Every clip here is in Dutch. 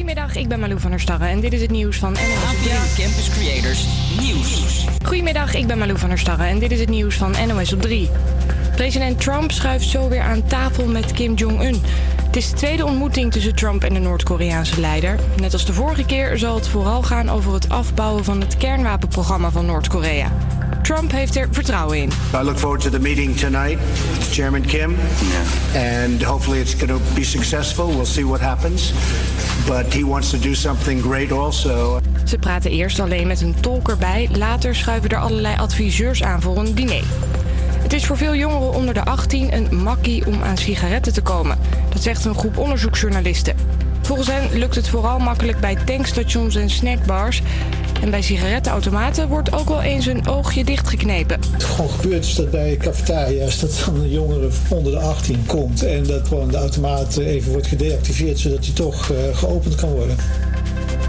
Goedemiddag, ik ben Malou van der Starre en dit is het nieuws van NOS op 3. Campus Creators Nieuws. Goedemiddag, ik ben Malou van der Starre en dit is het nieuws van NOS op 3. President Trump schuift zo weer aan tafel met Kim Jong-un. Het is de tweede ontmoeting tussen Trump en de Noord-Koreaanse leider. Net als de vorige keer zal het vooral gaan over het afbouwen van het kernwapenprogramma van Noord-Korea. Trump heeft er vertrouwen in. I look forward to the meeting tonight with Chairman Kim. And hopefully it's going to be successful. We'll see what happens. But he wants to do something great also. Ze praten eerst alleen met een tolk erbij. Later schuiven er allerlei adviseurs aan voor een diner. Het is voor veel jongeren onder de 18 een makkie om aan sigaretten te komen. Dat zegt een groep onderzoeksjournalisten. Volgens hen lukt het vooral makkelijk bij tankstations en snackbars. En bij sigarettenautomaten wordt ook wel eens een oogje dichtgeknepen. Het gewoon gebeurt is dat bij cafetaria's dat dan een jongere onder de 18 komt en dat gewoon de automaat even wordt gedeactiveerd zodat hij toch eh, geopend kan worden.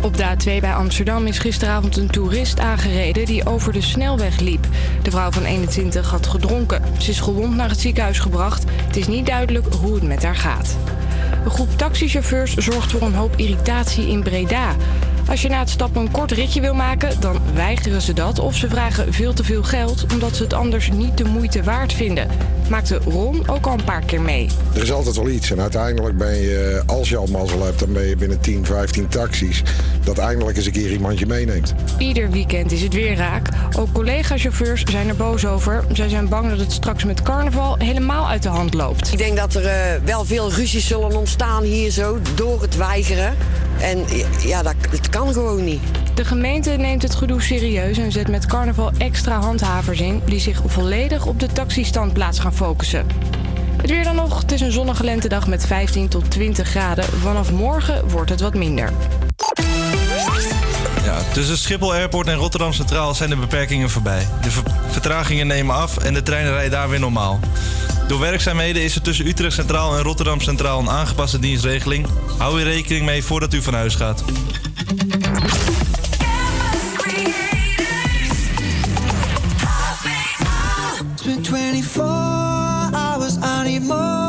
Op de A2 bij Amsterdam is gisteravond een toerist aangereden die over de snelweg liep. De vrouw van 21 had gedronken. Ze is gewond naar het ziekenhuis gebracht. Het is niet duidelijk hoe het met haar gaat. Een groep taxichauffeurs zorgt voor een hoop irritatie in Breda. Als je na het stappen een kort ritje wil maken, dan weigeren ze dat of ze vragen veel te veel geld omdat ze het anders niet de moeite waard vinden. Maakte Ron ook al een paar keer mee. Er is altijd wel iets. En uiteindelijk ben je, als je al mazzel hebt, dan ben je binnen 10, 15 taxis. Dat eindelijk eens een keer iemand je meeneemt. Ieder weekend is het weer raak. Ook collega-chauffeurs zijn er boos over. Zij zijn bang dat het straks met carnaval helemaal uit de hand loopt. Ik denk dat er eh, wel veel ruzies zullen ontstaan hier zo door het weigeren. En ja, dat, het kan gewoon niet. De gemeente neemt het gedoe serieus en zet met carnaval extra handhavers in... die zich volledig op de taxistandplaats gaan focussen. Het weer dan nog. Het is een zonnige lentedag met 15 tot 20 graden. Vanaf morgen wordt het wat minder. Ja, tussen Schiphol Airport en Rotterdam Centraal zijn de beperkingen voorbij. De ver- vertragingen nemen af en de treinen rijden daar weer normaal. Door werkzaamheden is er tussen Utrecht Centraal en Rotterdam Centraal een aangepaste dienstregeling. Hou hier rekening mee voordat u van huis gaat. It's more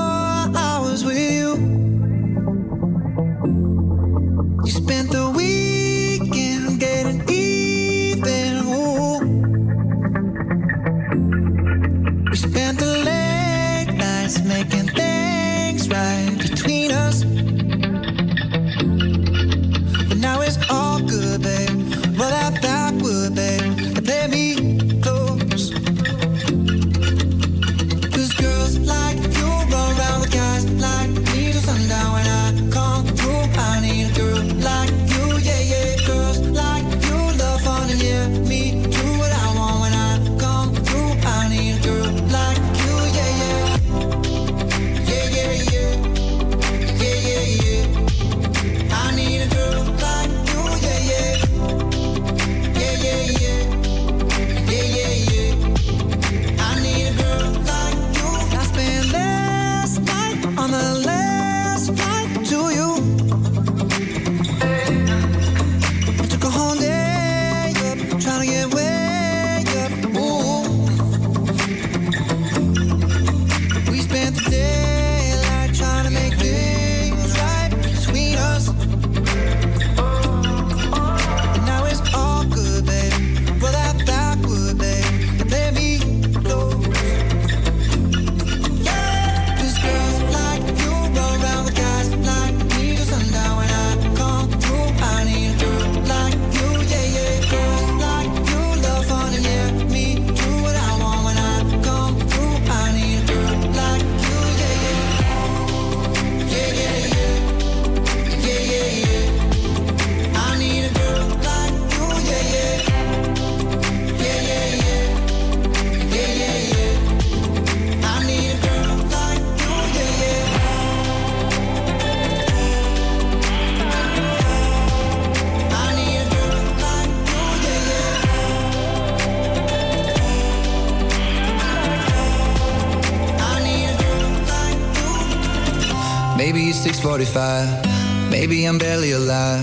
45 Maybe I'm barely alive.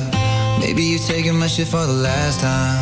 Maybe you're taking my shit for the last time.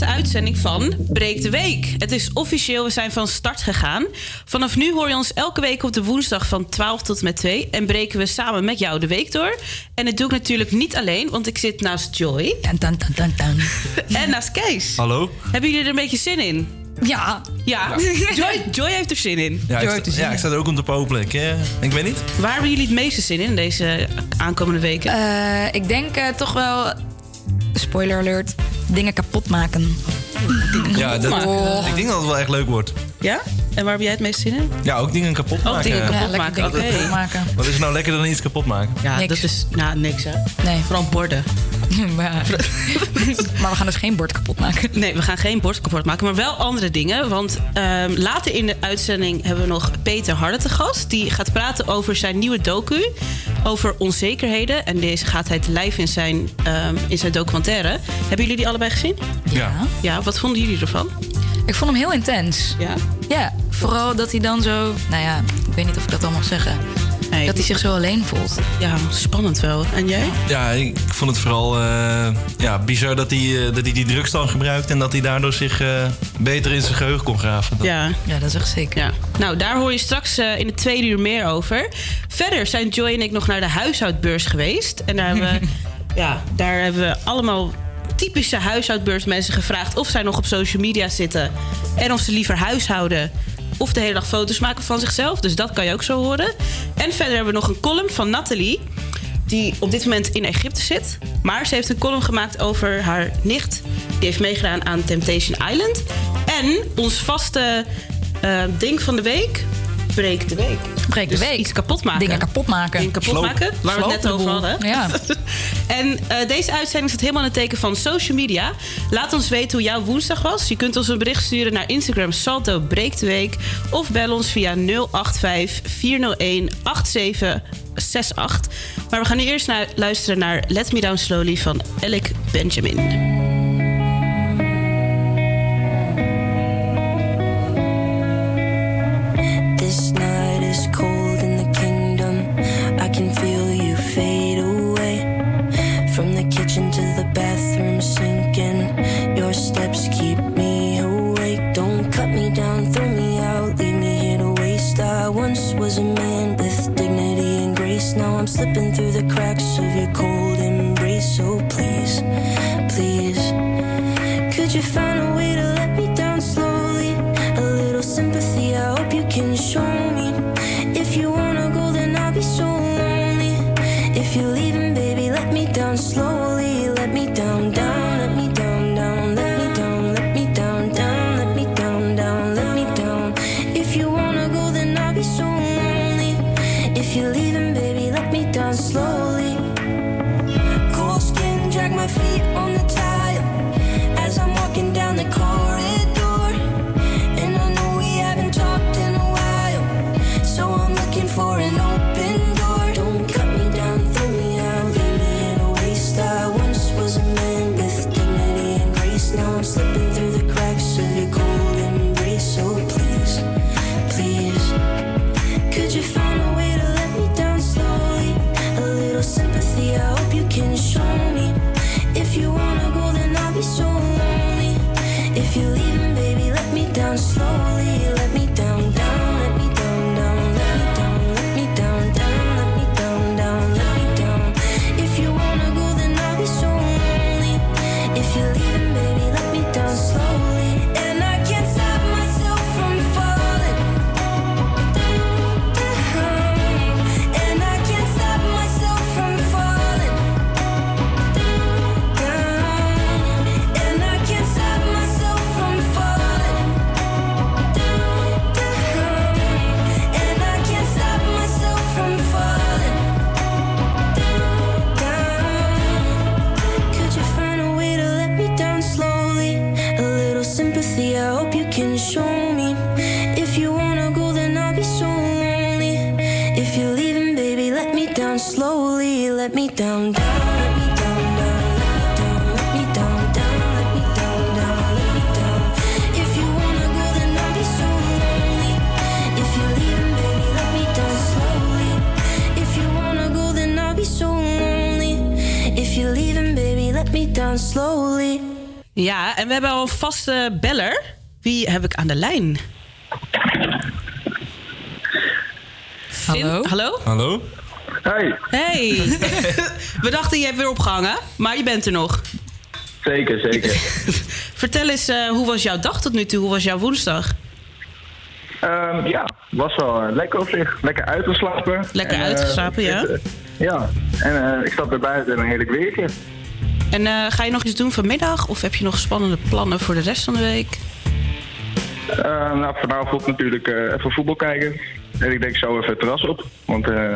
Eerste uitzending van Breek de Week. Het is officieel, we zijn van start gegaan. Vanaf nu hoor je ons elke week op de woensdag van 12 tot met 2 en breken we samen met jou de week door. En dat doe ik natuurlijk niet alleen, want ik zit naast Joy. en naast Kees. Hallo? Hebben jullie er een beetje zin in? Ja. Ja, Joy, Joy heeft er zin in. Ja, ik, sta, ja, ik sta er ook op de popelen. Ik, eh, ik weet niet. Waar hebben jullie het meeste zin in deze aankomende weken? Eh, ik denk eh, toch wel, spoiler alert, dingen kapot maken. Ja, dat, maken. ik denk dat het wel echt leuk wordt. Ja? En waar heb jij het meest zin in? Ja, ook dingen kapot Ook maken. dingen kapot Ja, maken. dingen kapot maken. Wat is nou lekker dan iets kapot maken? Ja, Niks. dat is nou, niks hè. Nee. Vooral borden. maar, maar we gaan dus geen bord kapot maken. Nee, we gaan geen bord kapot maken, maar wel andere dingen. Want ehm, later in de uitzending hebben we nog Peter Harde te gast. Die gaat praten over zijn nieuwe docu. Over onzekerheden. En deze gaat hij live in zijn, ehm, in zijn documentaire. Hebben jullie die allebei gezien? Ja. Ja, wat vonden jullie ervan? Ik vond hem heel intens. Ja? Ja, vooral dat hij dan zo... Nou ja, ik weet niet of ik dat al mag zeggen. Nee, Dat hij zich zo alleen voelt. Ja, spannend wel. En jij? Ja, ik vond het vooral eh, ja, bizar dat hij, eh, dat hij die drugs dan gebruikt... en dat hij daardoor zich eh, beter in zijn geheugen kon graven. Dat- Ja. Ja, dat is echt zeker. Ja. Nou, daar hoor je straks eh, in het tweede uur meer over. Verder zijn Joy en ik nog naar de huishoudbeurs geweest. En daar hebben we, ja, daar hebben we allemaal typische huishoudbeursmensen gevraagd... of zij nog op social media zitten en of ze liever huishouden... of de hele dag foto's maken van zichzelf. Dus dat kan je ook zo horen. En verder hebben we nog een column van Nathalie... die op dit moment in Egypte zit. Maar ze heeft een column gemaakt over haar nicht. Die heeft meegedaan aan Temptation Island. En ons vaste eh, ding van de week... Breek de week. Breek de Dus week. iets kapot maken. Dingen kapot maken. Dingen kapot Sloop. maken, waar we het net over hadden. Ja. En eh, deze uitzending staat helemaal in het teken van social media. Laat ons weten hoe jouw woensdag was. Je kunt ons een bericht sturen naar Instagram Salto Breekt de Week. Of bel ons via 085 401 8768. Maar we gaan nu eerst naar, luisteren naar Let Me Down Slowly van Alec Benjamin. Cracks of your cold embrace. So please, please, could you find a Ja, en we hebben al een vaste beller. Wie heb ik aan de lijn? Hallo? Hallo? Hallo? Hey. Hey. we dachten je hebt weer opgehangen, maar je bent er nog. Zeker, zeker. Vertel eens, eh, hoe was jouw dag tot nu toe? Hoe was jouw woensdag? Ehm, ja, was wel eh, lekker op zich. Lekker uitgeslapen. Lekker En, eh, uitgeslapen, ja. ik, ja, en eh, ik stap weer buiten en een heerlijk weertje. En eh, ga je nog iets doen vanmiddag? Of heb je nog spannende plannen voor de rest van de week? Eh, nou, vanavond natuurlijk eh, even voetbal kijken. En ik denk zo even het terras op. Want eh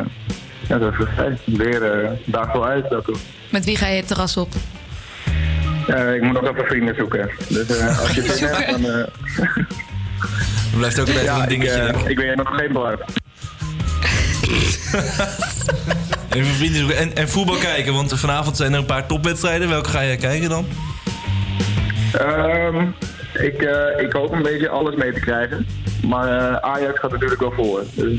ja, dat is hey, weer uh, daagt wel uit. Dat, Met wie ga je het terras op? Eh, ik moet nog even vrienden zoeken. Dus eh, als je het Zoeken. hebt, dan... blijft ook even ja, een ik, dingetje. eh, ik weet nog geen belang. Even vrienden zoeken. En, en voetbal kijken, want vanavond zijn er een paar topwedstrijden. Welke ga jij kijken dan? Ehm, ik, eh, ik hoop een beetje alles mee te krijgen. Maar eh, Ajax gaat natuurlijk wel voor. Dus,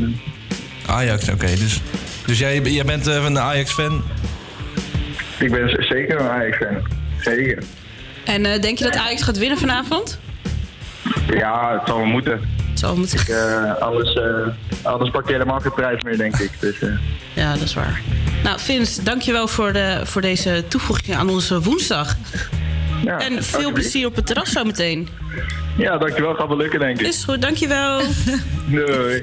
Ajax, oké. dus, dus jij, jij bent eh, een Ajax-fan? ik ben zeker een Ajax-fan. Zeker. En eh, denk je dat Ajax gaat winnen vanavond? Ja, het zal wel moeten. Het zal moeten. Ik, eh, anders, eh, anders pak je helemaal geen prijs meer, denk ik. Dus, eh, Ja, dat is waar. Nou, Vince, dankjewel voor, de, voor deze toevoeging aan onze woensdag. ja, en veel plezier op het terras zometeen. Ja, dankjewel. Gaat wel lukken, denk ik. Is goed, dankjewel. Doei.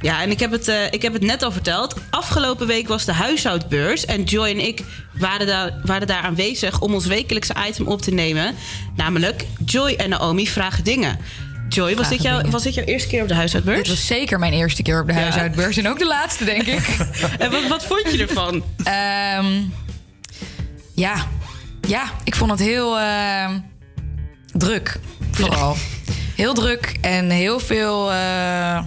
Ja, en ik heb, het, ik heb het net al verteld. Afgelopen week was de huishoudbeurs. En Joy en ik waren daar, waren daar aanwezig om ons wekelijkse item op te nemen. Namelijk Joy en Naomi vragen dingen. Joy, was dit, was dit jouw eerste keer op de huishoudbeurs? Dit was zeker mijn eerste keer op de huishoudbeurs. En ook de laatste, denk ik. en wat, wat vond je ervan? Ehm, ja. ja, ik vond het heel ehm, druk. Vooral. Heel druk en heel veel... eh,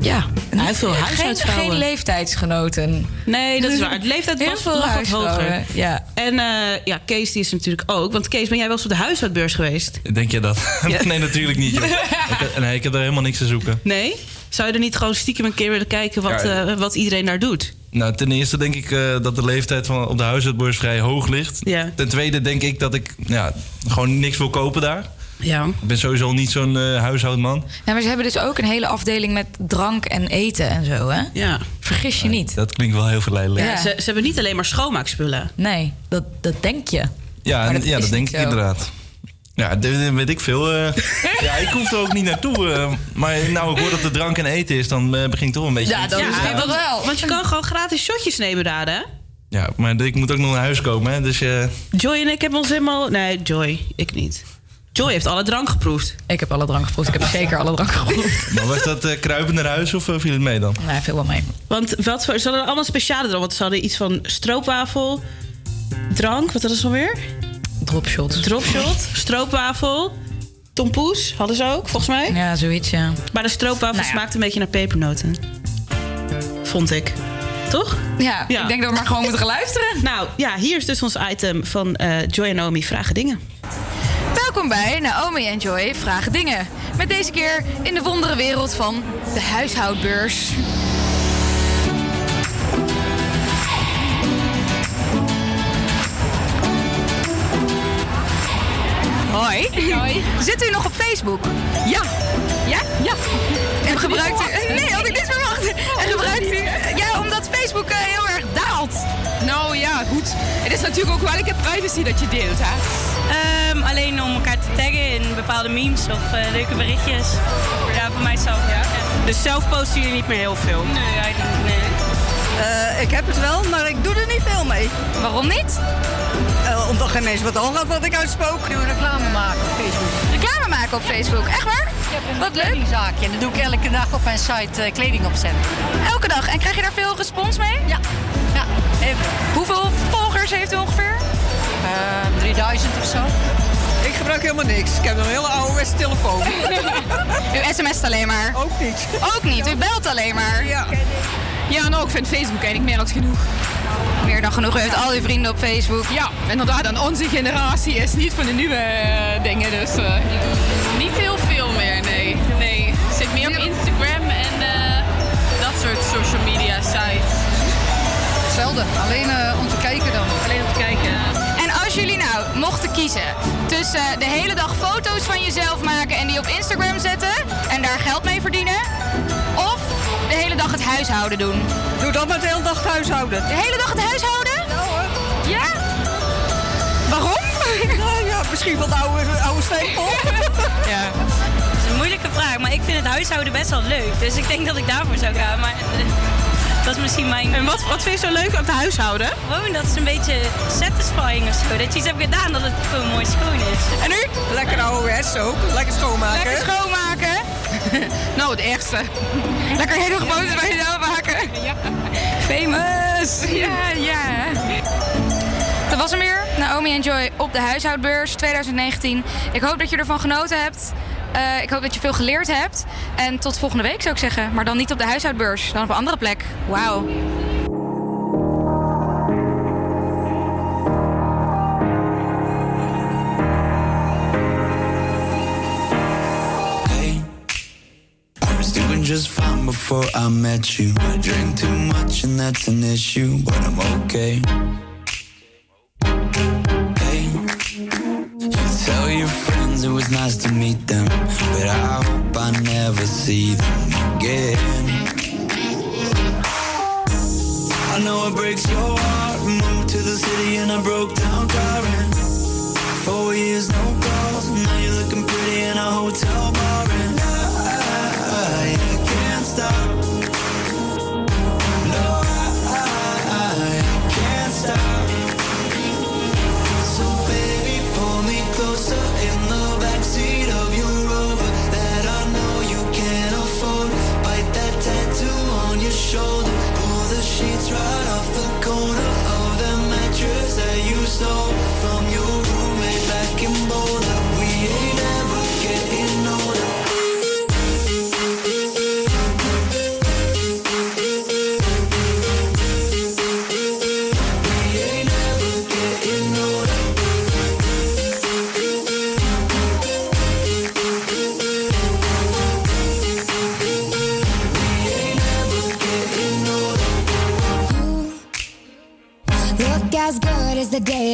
ja, heel veel geen, huishoudvrouwen. geen leeftijdsgenoten. Nee, dat is waar. Het leeftijd Heel was veel nog wat hoger. Ja. En eh, ja, Kees die is natuurlijk ook. Want Kees, ben jij wel eens op de huishoudbeurs geweest? Denk je dat? Ja. nee, natuurlijk niet. Joh. Ik, nee, ik heb er helemaal niks te zoeken. Nee? Zou je er niet gewoon stiekem een keer willen kijken wat, Ja. eh, wat iedereen daar doet? Nou, ten eerste denk ik eh, dat de leeftijd van op de huishoudbeurs vrij hoog ligt. Ja. Ten tweede denk ik dat ik ja, gewoon niks wil kopen daar. Ja. Ik ben sowieso niet zo'n eh, huishoudman. Ja, maar ze hebben dus ook een hele afdeling met drank en eten en zo, hè? Ja. Vergis je niet. Dat klinkt wel heel verleidelijk. Ja, Ze, ze hebben niet alleen maar schoonmaakspullen. Nee, dat, dat denk je. Ja, dat ja dat denk ik zo. inderdaad. Ja, dat weet ik veel. eh. ja, ik hoef er ook niet naartoe. eh. maar nou ik hoor dat er drank en eten is, dan eh, begin ik toch een beetje... Ja, dat is Ja, wel. want je kan gewoon gratis shotjes nemen daar, hè? Ja, maar ik moet ook nog naar huis komen, hè. Dus eh, Joy en ik hebben ons helemaal... Nee, Joy, ik niet. Joy heeft alle drank geproefd. Ik heb alle drank geproefd. Ik heb zeker alle drank geproefd. maar was dat eh, kruipen naar huis of eh, viel het mee dan? Nee, veel wel mee. Want wat voor, ze hadden allemaal speciale drank. Want ze hadden iets van stroopwafel, drank, wat hadden ze alweer? Dropshot. Dropshot, stroopwafel, tompoes hadden ze ook, volgens mij. Ja, zoiets, ja. Maar de stroopwafel Nou ja. smaakte een beetje naar pepernoten. Vond ik. Toch? Ja, ik denk dat we maar gewoon moeten gaan luisteren. Nou ja, hier is dus ons item van eh, Joy en Naomi Vragen Dingen. Welkom bij Naomi en Joy Vragen Dingen. Met deze keer in de wondere wereld van de huishoudbeurs. Hoi. Hoi. Zit u nog op Facebook? Ja. Ja? Ja. En gebruikt u... Nee, had ik niet verwacht. En gebruikt u... is natuurlijk ook wel een privacy dat je deelt, hè? Ehm, alleen om elkaar te taggen in bepaalde memes of eh, leuke berichtjes. Ja, voor mijzelf, ja. Dus zelf posten jullie niet meer heel veel? Nee, eigenlijk nee. Eh, ik heb het wel, maar ik doe er niet veel mee. Waarom niet? Eh, omdat geen mensen wat aangaat wat ik uitspook. Ik doe reclame maken op Facebook. Reclame maken op Facebook, echt waar? Wat leuk. Een zaakje en dat doe ik elke dag op mijn site eh, kleding opzetten. Elke dag. En krijg je daar veel respons mee? Ja. Ja, even. Hoeveel volgers heeft u ongeveer? Eh, 3000 of zo. Ik gebruik helemaal niks. Ik heb een hele oude telefoon. u sms't alleen maar? Ook niet. Ook niet? U belt alleen maar? Ja. Ja, en ook, ik vind Facebook eigenlijk meer dan genoeg. Meer dan genoeg. U heeft al uw vrienden op Facebook. Ja, inderdaad. En onze generatie is niet van de nieuwe eh, dingen, dus... eh, Niet heel veel meer. Nee, Hetzelfde, alleen eh, om te kijken dan. Alleen om te kijken. En als jullie nou mochten kiezen tussen de hele dag foto's van jezelf maken en die op Instagram zetten en daar geld mee verdienen, of de hele dag het huishouden doen? Doe dan maar de hele dag het huishouden. De hele dag het huishouden? Ja? Waarom? Nou ja, misschien van de oude, oude steenpot. Ja. Dat is een moeilijke vraag, maar ik vind het huishouden best wel leuk. Dus ik denk dat ik daarvoor zou gaan. Maar dat is misschien mijn... En wat, wat vind je zo leuk aan het huishouden? Gewoon dat is een beetje satisfying of zo. Dat je iets hebt gedaan dat het gewoon mooi schoon is. En nu? Lekker ouderwets ook. Lekker schoonmaken. Lekker schoonmaken. nou, het eerste. Lekker hele foto's van jezelf maken. Ja. Famous. Ja, ja. Dat was hem weer. Naomi en Joy op de huishoudbeurs 2019. Ik hoop dat je ervan genoten hebt. Eh, ik hoop dat je veel geleerd hebt. En tot volgende week zou ik zeggen. Maar dan niet op de huishoudbeurs, dan op een andere plek. Wauw. Just fine before I met you. I drink too much and that's an issue, but I'm okay. Tell your friends it was nice to meet them, but I hope I never see them again. I know it breaks your heart. Moved to the city and I broke down crying. Four years, no calls. Now you're looking pretty in a hotel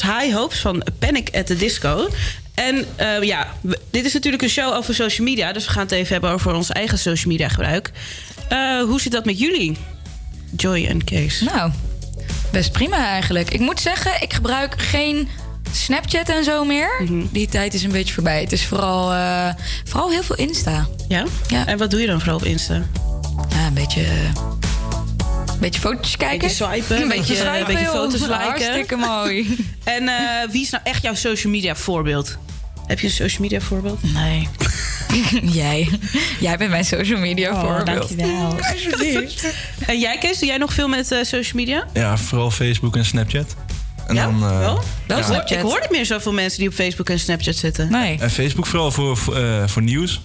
Was High Hopes van Panic at the Disco. En eh, ja, dit is natuurlijk een show over social media. Dus we gaan het even hebben over ons eigen social media gebruik. Eh, hoe zit dat met jullie? Joy en Kees. Nou, best prima eigenlijk. Ik moet zeggen, ik gebruik geen Snapchat en zo meer. Mhm. Die tijd is een beetje voorbij. Het is vooral, eh, vooral heel veel Insta. Ja? ja? En wat doe je dan vooral op Insta? Ja, een beetje... Een beetje foto's kijken. Beetje swipen, Een beetje, beetje- swipen, beetje joh. foto's liken. Hartstikke mooi. En eh, wie is nou echt jouw social media voorbeeld? Heb je een social media voorbeeld? Nee. jij. Jij bent mijn social media Oh, voorbeeld. dankjewel. En jij, Kees, doe jij nog veel met eh, social media? Ja, vooral Facebook en Snapchat. En ja, dan, eh, wel? ja. Ik, hoor, ik hoor niet meer zoveel mensen die op Facebook en Snapchat zitten. Nee. En Facebook vooral voor, voor, eh, voor nieuws.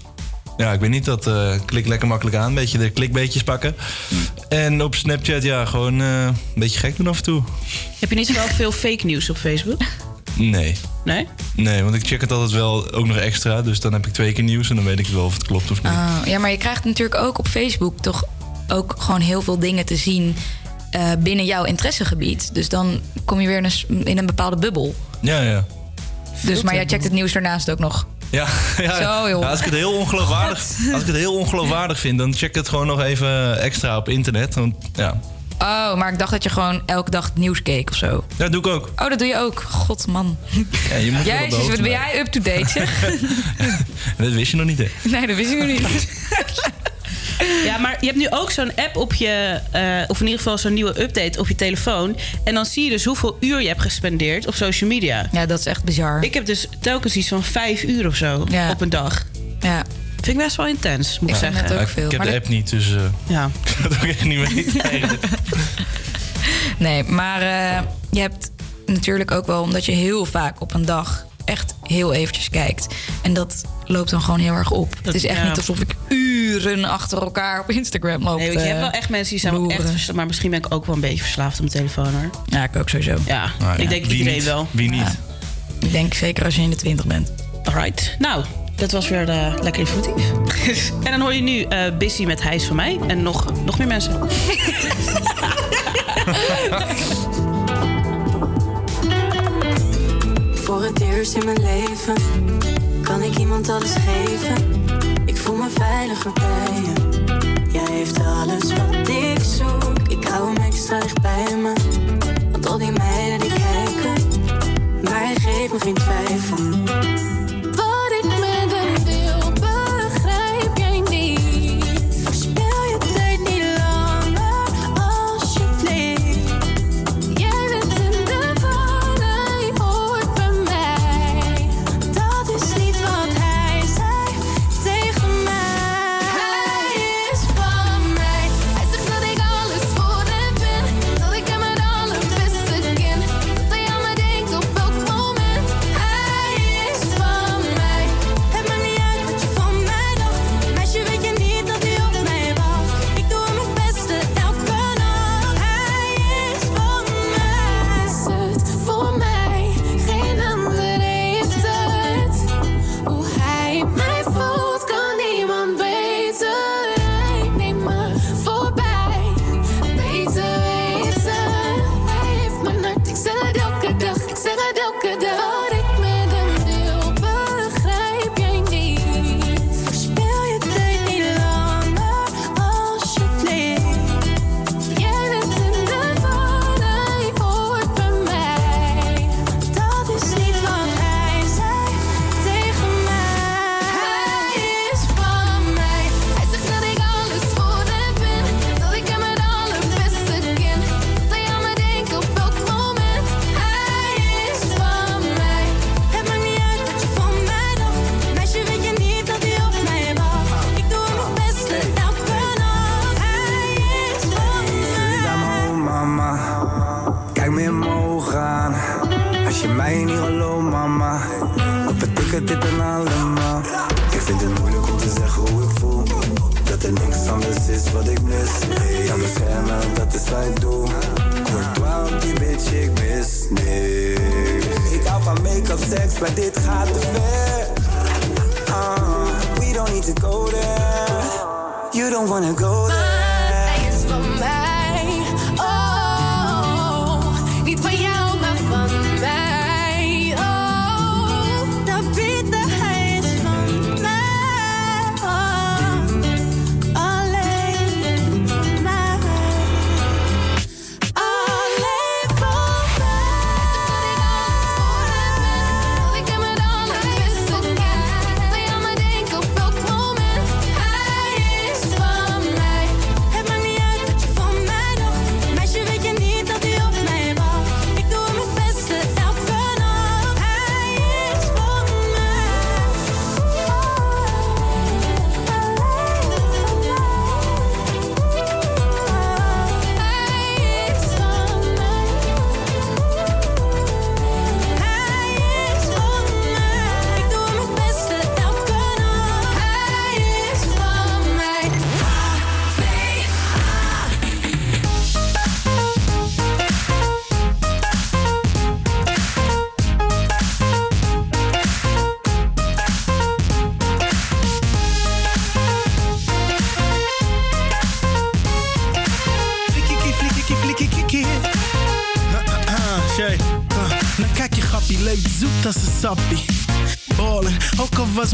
Ja, ik weet niet, dat eh klik lekker makkelijk aan. Een beetje de klikbeetjes pakken. En op Snapchat, ja, gewoon eh, een beetje gek doen af en toe. Heb je niet wel veel fake nieuws op Facebook? Nee. Nee? Nee, want ik check het altijd wel ook nog extra. Dus dan heb ik twee keer nieuws en dan weet ik wel of het klopt of niet. Oh, ja, maar je krijgt natuurlijk ook op Facebook toch ook gewoon heel veel dingen te zien eh, binnen jouw interessegebied. Dus dan kom je weer in een, s- in een bepaalde bubbel. Ja, ja. Dus, maar jij checkt het nieuws daarnaast ook nog. Ja, ja. Zo, joh. Als ik het heel ongeloofwaardig, als ik het heel ongeloofwaardig vind, dan check het gewoon nog even extra op internet. Want ja, Oh, maar ik dacht dat je gewoon elke dag het nieuws keek of zo. ja dat doe ik ook. Oh, dat doe je ook. God, man. Ja, je moet Jezus, wat ben jij up-to-date, zeg. Dat wist je nog niet, hè? nee, dat wist ik nog niet. Ja, maar je hebt nu ook zo'n app op je... eh, of in ieder geval zo'n nieuwe update op je telefoon. En dan zie je dus hoeveel uur je hebt gespendeerd op social media. Ja, dat is echt bizar. Ik heb dus telkens iets van vijf uur of zo Ja. op een dag. Ja. Vind ik best wel intens, moet ik, zeggen. ook Ja, veel. Ik heb Maar de dat- app niet, dus eh, Ja. ik zou het ook echt niet eigenlijk. Nee, maar eh, je hebt natuurlijk ook wel, omdat je heel vaak op een dag echt heel eventjes kijkt. En dat loopt dan gewoon heel erg op. het is echt ja. niet alsof ik uren achter elkaar op Instagram loop. Nee, want je hebt wel echt mensen die zijn echt. Maar misschien ben ik ook wel een beetje verslaafd op mijn telefoon hoor. Ja, ik ook sowieso. Ja, Nou ja, ik denk wie iedereen niet? wel. Wie niet? Ik denk zeker als je in de twintig bent. Alright. Nou, dat was weer eh, lekker informatief. en dan hoor je nu eh Busy met Hijs van mij. En nog, nog meer mensen. Voor het eerst in mijn leven kan ik iemand alles geven. Ik voel me veiliger bij je. Jij heeft alles wat ik zoek. Ik hou hem extra dicht bij me. Want al die meiden die kijken, maar hij geeft me geen twijfel.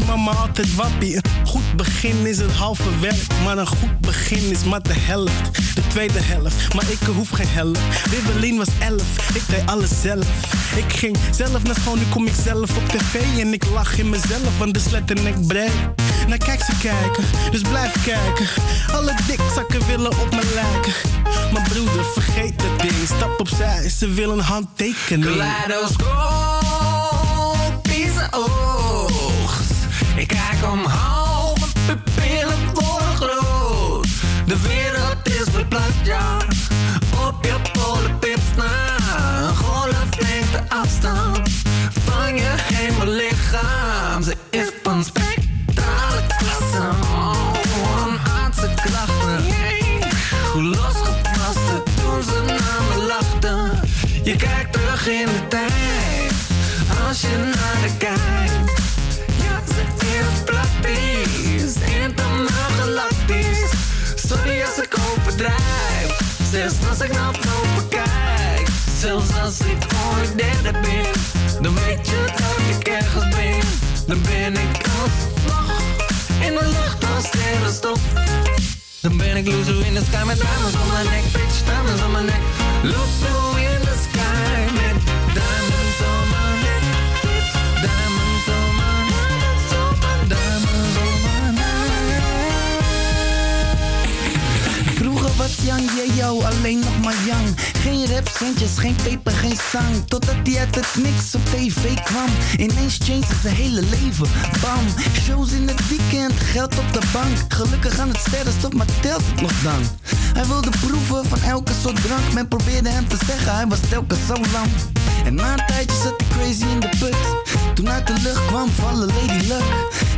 Mama altijd wappie. Een goed begin is het halve werk, maar een goed begin is maar de helft. De tweede helft, maar ik hoef geen helft. Wibbelin was elf, ik deed alles zelf. Ik ging zelf naar school, nu kom ik zelf op tv. En ik lach in mezelf, want de slet en ik breed. Nou kijk ze kijken, dus blijf kijken. Alle dikzakken willen op me lijken. Maar broeder, vergeet dat ding. Stap opzij, ze willen handtekening. Kaleidoscoop is. Ik kijk omhoog, mijn pupillen worden groot. De wereld is verplaatst, ja. Op je polenpips na. Een golflengte afstand van je hemellichaam. Ze is van spectrale klasse. Een aardse klachten. Hoe losgepast toen ze naar me lachten. Je kijkt terug in de tijd. Als je naar de kijkt. Is praktisch. Helemaal galactisch. Sorry als ik overdrijf. Zelfs als ik naar boven kijk. Zelfs als ik ooit derde ben. Dan weet je dat ik ergens ben. Dan ben ik alsnog in de lucht als sterrenstof. Dan ben ik loezo in de sky met diamonds om mijn nek. Bitch, diamonds om mijn nek. Loezo in de sky met diamonds om mijn nek. Diamonds Young yo, alleen nog maar young. Geen rap, centjes, geen peper, geen zang. Totdat hij uit het niks op tv kwam. Ineens changed zijn hele leven. Bam, shows in het weekend, geld op de bank. Gelukkig aan het sterrenstof, maar telt het nog dan? Hij wilde proeven van elke soort drank. Men probeerde hem te zeggen, hij was telkens zo lang. En na een tijdje zat hij crazy in de put. Toen uit de lucht kwam vallen Lady Luck.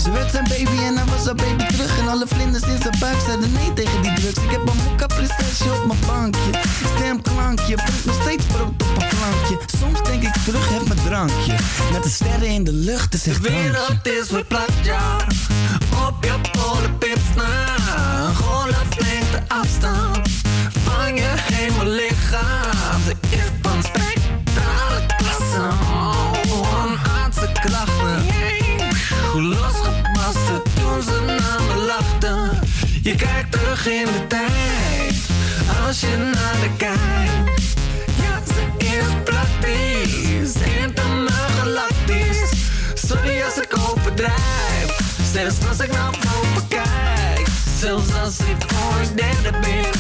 Ze werd zijn baby en hij was haar baby terug. En alle vlinders in zijn buik zeiden nee tegen die drugs. Ik heb een mokka op mijn bankje. Stemklankje, brengt nog steeds brood op een plankje. Soms denk ik terug, heb mijn drankje. Met de sterren in de lucht, is echt De wereld is verplaatst, ja. Op je polenpips na. Een golflengte afstand van je hemellichaam. Ze is van spectrale klasse. Oh, een aardse klachten. Hoe losgepast toen ze naar me lachten. Je kijkt terug in de tijd. Als je naar de kijkt. Ja, ze is praktisch. Helemaal galactisch. Sorry als ik overdrijf. Zelfs als ik naar boven kijk. Zelfs als ik ooit derde ben.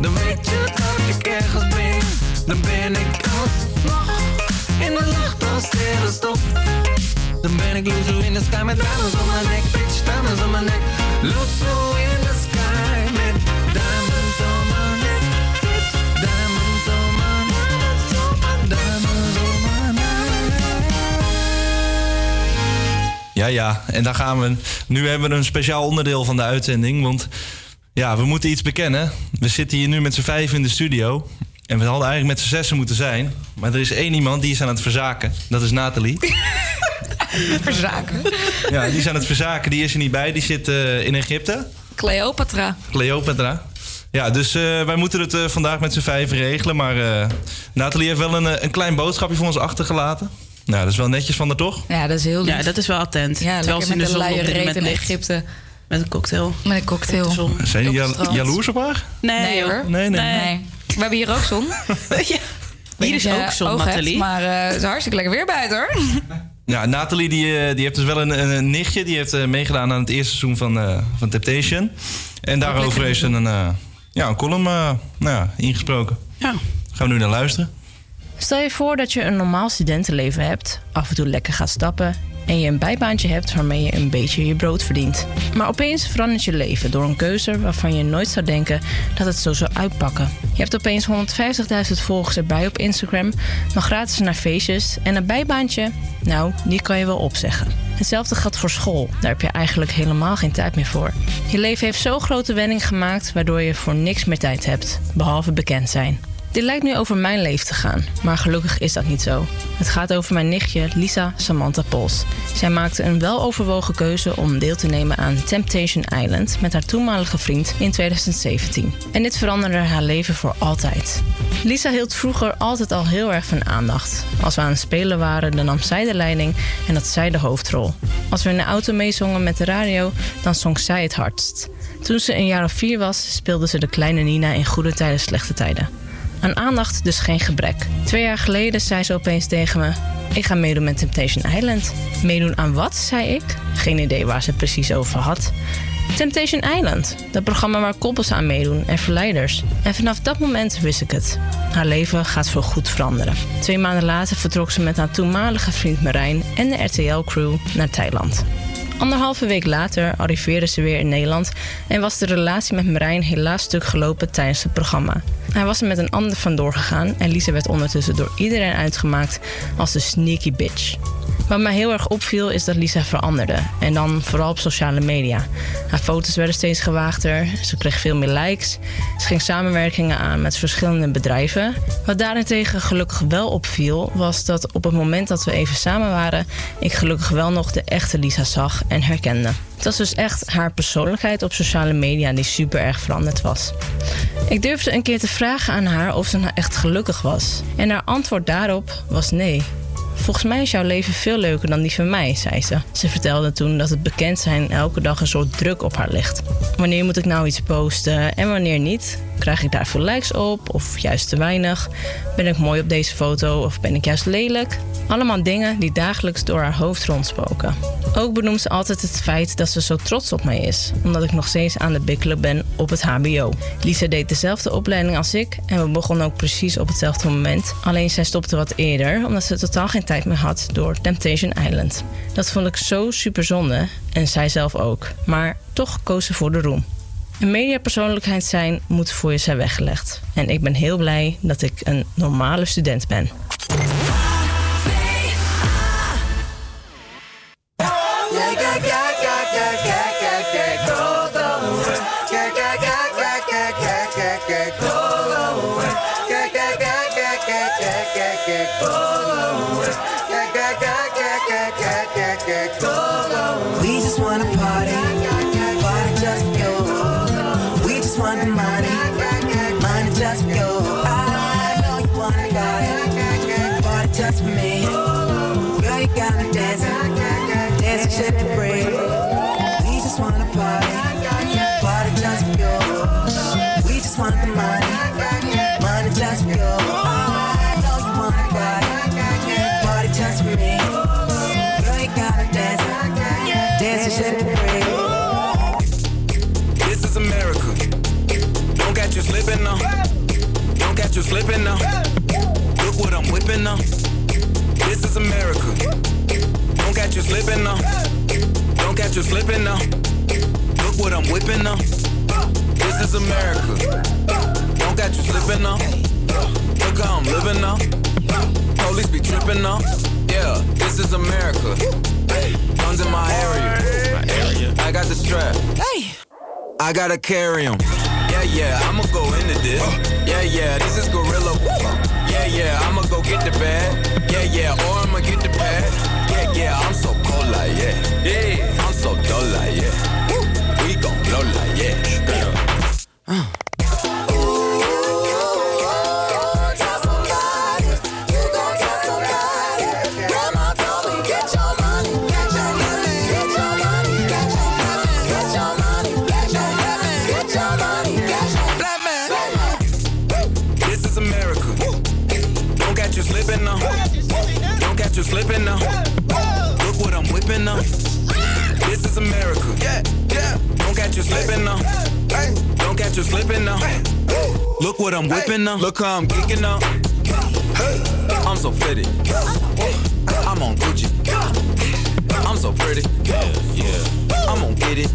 Dan weet je dat ik ergens ben. Dan ben ik alsnog in de lucht als sterrenstof. Dan ben ik loezo in de sky met diamonds om mijn nek. Bitch, diamonds om mijn nek. Loezo in Ja, ja. En daar gaan we. Nu hebben we een speciaal onderdeel van de uitzending. Want ja, we moeten iets bekennen. We zitten hier nu met z'n vijf in de studio. En we hadden eigenlijk met z'n zessen moeten zijn. Maar er is één iemand die is aan het verzaken. Dat is Nathalie. Verzaken. Ja, die is aan het verzaken. Die is er niet bij. Die zit eh, in Egypte. Cleopatra. Cleopatra. Ja, dus eh, wij moeten het eh, vandaag met z'n vijf regelen. Maar Nathalie heeft wel een, een klein boodschapje voor ons achtergelaten. Nou, dat is wel netjes van haar, toch? Ja, dat is heel lief. Ja, dat is wel attent. Ja, Terwijl ze in de met een zon reet moment in. Egypte. Met een cocktail. Met een cocktail. Zijn jullie jal- jaloers op haar? Nee, Nee, hoor. Nee, nee. Nee. We hebben hier ook zon. Hier is ook zon, Nathalie. Maar eh, het is hartstikke lekker weer buiten hoor. Ja, Nathalie die, eh, die heeft dus wel een, een, nichtje. Die heeft eh, meegedaan aan het eerste seizoen van, eh, van Temptation. En daarover heeft ze een, eh, ja, een column eh, nou, ja, ingesproken. Ja. Gaan we nu naar luisteren. Stel je voor dat je een normaal studentenleven hebt, af en toe lekker gaat stappen en je een bijbaantje hebt waarmee je een beetje je brood verdient. Maar opeens verandert je leven door een keuze waarvan je nooit zou denken dat het zo zou uitpakken. Je hebt opeens 150.000 volgers erbij op Instagram, mag gratis naar feestjes en een bijbaantje, nou, die kan je wel opzeggen. Hetzelfde geldt voor school. Daar heb je eigenlijk helemaal geen tijd meer voor. Je leven heeft zo'n grote wending gemaakt waardoor je voor niks meer tijd hebt, behalve bekend zijn. Dit lijkt nu over mijn leven te gaan, maar gelukkig is dat niet zo. Het gaat over mijn nichtje Lisa Samantha Pols. Zij maakte een weloverwogen keuze om deel te nemen aan Temptation Island met haar toenmalige vriend in 2017. En dit veranderde haar leven voor altijd. Lisa hield vroeger altijd al heel erg van aandacht. Als we aan het spelen waren, dan nam zij de leiding en had zij de hoofdrol. Als we in de auto meezongen met de radio, dan zong zij het hardst. Toen ze een jaar of vier was, speelde ze de kleine Nina in goede tijden, slechte tijden. Aan aandacht dus geen gebrek. Twee jaar geleden zei ze opeens tegen me: Ik ga meedoen met Temptation Island. Meedoen aan wat? zei ik. Geen idee waar ze het precies over had. Temptation Island, dat programma waar koppels aan meedoen en verleiders. En vanaf dat moment wist ik het. Haar leven gaat voorgoed veranderen. Twee maanden later vertrok ze met haar toenmalige vriend Marijn en de RTL-crew naar Thailand. Anderhalve week later arriveerde ze weer in Nederland en was de relatie met Marijn helaas stuk gelopen tijdens het programma. Hij was er met een ander vandoor gegaan en Lisa werd ondertussen door iedereen uitgemaakt als de sneaky bitch. Wat mij heel erg opviel is dat Lisa veranderde. En dan vooral op sociale media. Haar foto's werden steeds gewaagder. Ze kreeg veel meer likes. Ze ging samenwerkingen aan met verschillende bedrijven. Wat daarentegen gelukkig wel opviel, was dat op het moment dat we even samen waren, ik gelukkig wel nog de echte Lisa zag en herkende. Het was dus echt haar persoonlijkheid op sociale media die super erg veranderd was. Ik durfde een keer te vragen aan haar of ze nou echt gelukkig was. En haar antwoord daarop was nee. Volgens mij is jouw leven veel leuker dan die van mij, zei ze. Ze vertelde toen dat het bekend zijn elke dag een soort druk op haar ligt. Wanneer moet ik nou iets posten en wanneer niet? Krijg ik daar veel likes op of juist te weinig? Ben ik mooi op deze foto of ben ik juist lelijk? Allemaal dingen die dagelijks door haar hoofd rondspoken. Ook benoemt ze altijd het feit dat ze zo trots op mij is, omdat ik nog steeds aan de bikkelen ben op het HBO. Lisa deed dezelfde opleiding als ik en we begonnen ook precies op hetzelfde moment. Alleen zij stopte wat eerder, omdat ze totaal geen tijd meer had door Temptation Island. Dat vond ik zo super zonde en zij zelf ook. Maar toch koos ze voor de roem. Een mediapersoonlijkheid zijn moet voor je zijn weggelegd. En ik ben heel blij dat ik een normale student ben. Dance and shit for free. We just wanna party, party just for you. We just want the money, money just for you. I you wanna party, party just for me. Girl, you gotta dance, dance and for free. This is America. Don't catch you slipping now. Don't catch you slipping now. Look what I'm whipping now. This is America. Don't catch you slipping now. Don't catch you slipping now. Look what I'm whipping now. This is America. Don't catch you slipping now. Look how I'm living now. Police be tripping now. Yeah, this is America. Guns in my area. I got the strap. Hey. I gotta carry 'em. Yeah, yeah, I'ma go into this. Yeah, yeah, this is Gorilla. Yeah, yeah, I'ma go get the bag. Yeah, yeah, or I'ma get the pad. Yeah, yeah, I'm so cold like yeah. Yeah, I'm so dull like yeah. We gon' blow like yeah. America. Yeah, yeah. Don't catch you slipping now. Don't catch you slipping now. Look what I'm whipping now. Look how I'm kicking now. I'm so fitted. I'm on Gucci. I'm so pretty. Yeah, yeah. I'm gonna get it.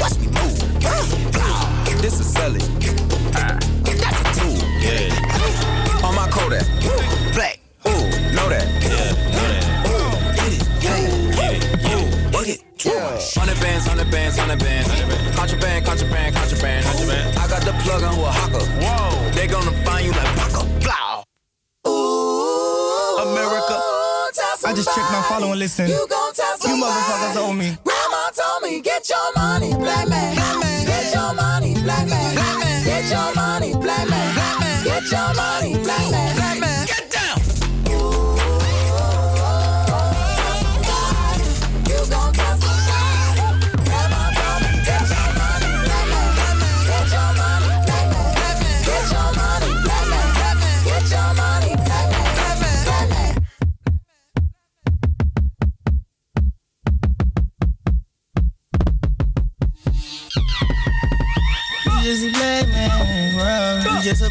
Watch me move. This is selling. Hundred bands, hundred bands, hundred bands. Contraband, contraband, contraband. I got the plug on who a hawker. Whoa. They gonna find you like Paco. Blow. America. I just checked my follow and listen. You, you motherfuckers owe me. Grandma told me, get your money, black man. Get your money, black man. Get your money, black man. Get your money, black man. Get down.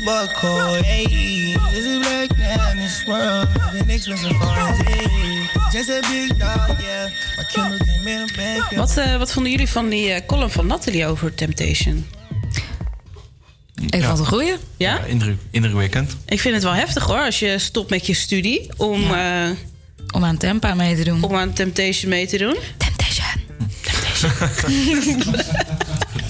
You just a buck code. Hey, just a black man in this world. Been expensive for his hey. Just a big dog, yeah. My Kindle came in a bag. Wat, eh, wat vonden jullie van die eh, column van Natalie over Temptation? Ik vond het een goeie. Ja? Indruk, indrukwekkend. Ik vind het wel heftig hoor, als je stopt met je studie om... eh, om aan Tempa mee te doen. Om aan Temptation mee te doen.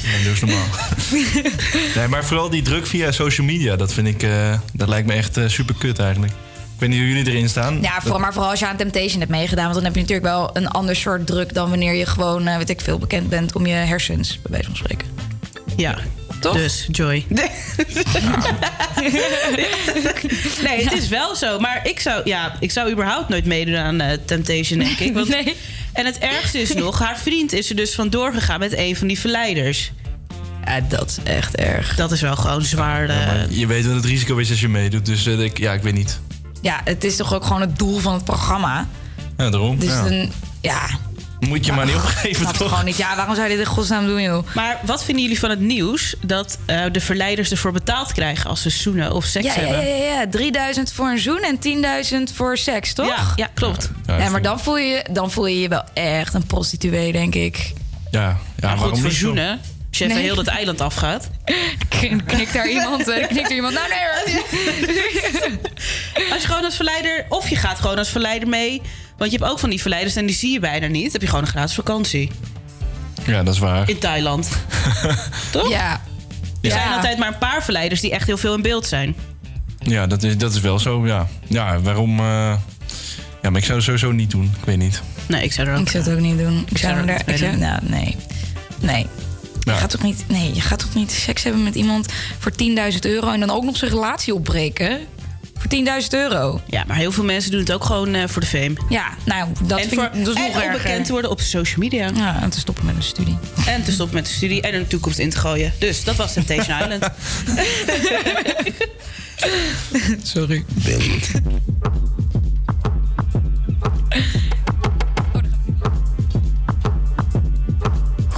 Ja, dat is normaal. nee, maar vooral die druk via social media, dat vind ik, eh, dat lijkt me echt super kut eigenlijk. Ik weet niet hoe jullie erin staan. Ja, vooral, maar vooral als je aan Temptation hebt meegedaan. Want dan heb je natuurlijk wel een ander soort druk dan wanneer je gewoon, eh, weet ik veel, bekend bent om je hersens, bij wijze van spreken. Ja. Toch? Dus, Joy. nee, het is wel zo. Maar ik zou, ja, ik zou überhaupt nooit meedoen aan eh, Temptation, denk ik. Want, En het ergste is nog, haar vriend is er dus vandoor gegaan met een van die verleiders. Ja, dat is echt erg. Dat is wel gewoon zwaar. eh, Ja, maar je weet wat het risico is als je meedoet, dus eh, ik, ja, ik weet niet. Ja, het is toch ook gewoon het doel van het programma. Ja, daarom. Dus ja. dan, ja, Moet je maar niet opgeven, toch? gewoon niet. Ja, waarom zou je dit in godsnaam doen, joh? Maar wat vinden jullie van het nieuws dat eh, de verleiders ervoor betaald krijgen als ze zoenen of seks Ja, ja, hebben? ja, ja, 3000 voor een zoen en 10.000 voor seks, toch? Ja, ja, klopt. Ja, maar dan voel, je, dan voel je je wel echt een prostituee, denk ik. Ja, ja maar goed, waarom voor zoenen, als je even Nee. heel het eiland afgaat. Knikt daar iemand, eh, knikt er iemand, nou nee hoor. Als je gewoon als verleider, of je gaat gewoon als verleider mee. Want je hebt ook van die verleiders en die zie je bijna niet. Dan heb je gewoon een gratis vakantie. Ja, dat is waar. In Thailand. Toch? Ja. Er Ja. zijn altijd maar een paar verleiders die echt heel veel in beeld zijn. Ja, dat is, dat is wel zo, ja. Ja, waarom... eh, Ja, maar ik zou het sowieso niet doen. Ik weet niet. Nee, ik zou er ook... Ik zou het ook niet doen. Ik zou er Ik zou, nou, nee. Nee. Je Ja. gaat toch niet, nee, je gaat toch niet seks hebben met iemand voor 10.000 euro... en dan ook nog zijn relatie opbreken? Voor 10.000 euro. Ja, maar heel veel mensen doen het ook gewoon eh, voor de fame. Ja, nou, dat en vind voor, ik dat is en nog erger. bekend worden op social media. Ja, en te stoppen met een studie. En te stoppen met de studie en een toekomst in te gooien. Dus dat was Temptation Island. Sorry.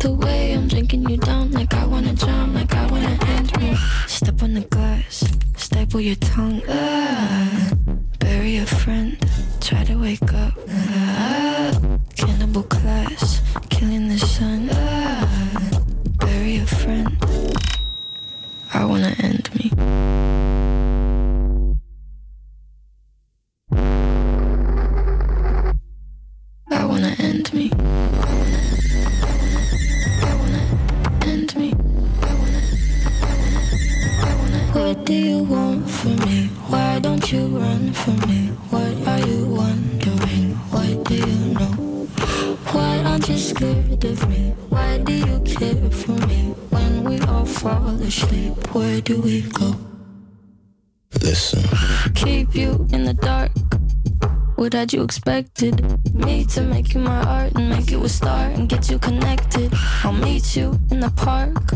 The way I'm drinking you down, like I wanna drown, like I wanna end me. Step on the glass, staple your tongue. Ah, bury a friend, try to wake up. Ah, cannibal class, killing the sun. Ah, bury a friend. I wanna end me. Fall asleep, where do we go? Listen. keep you in the dark. What had you expected? Me to make you my art and make you a star and get you connected. I'll meet you in the park.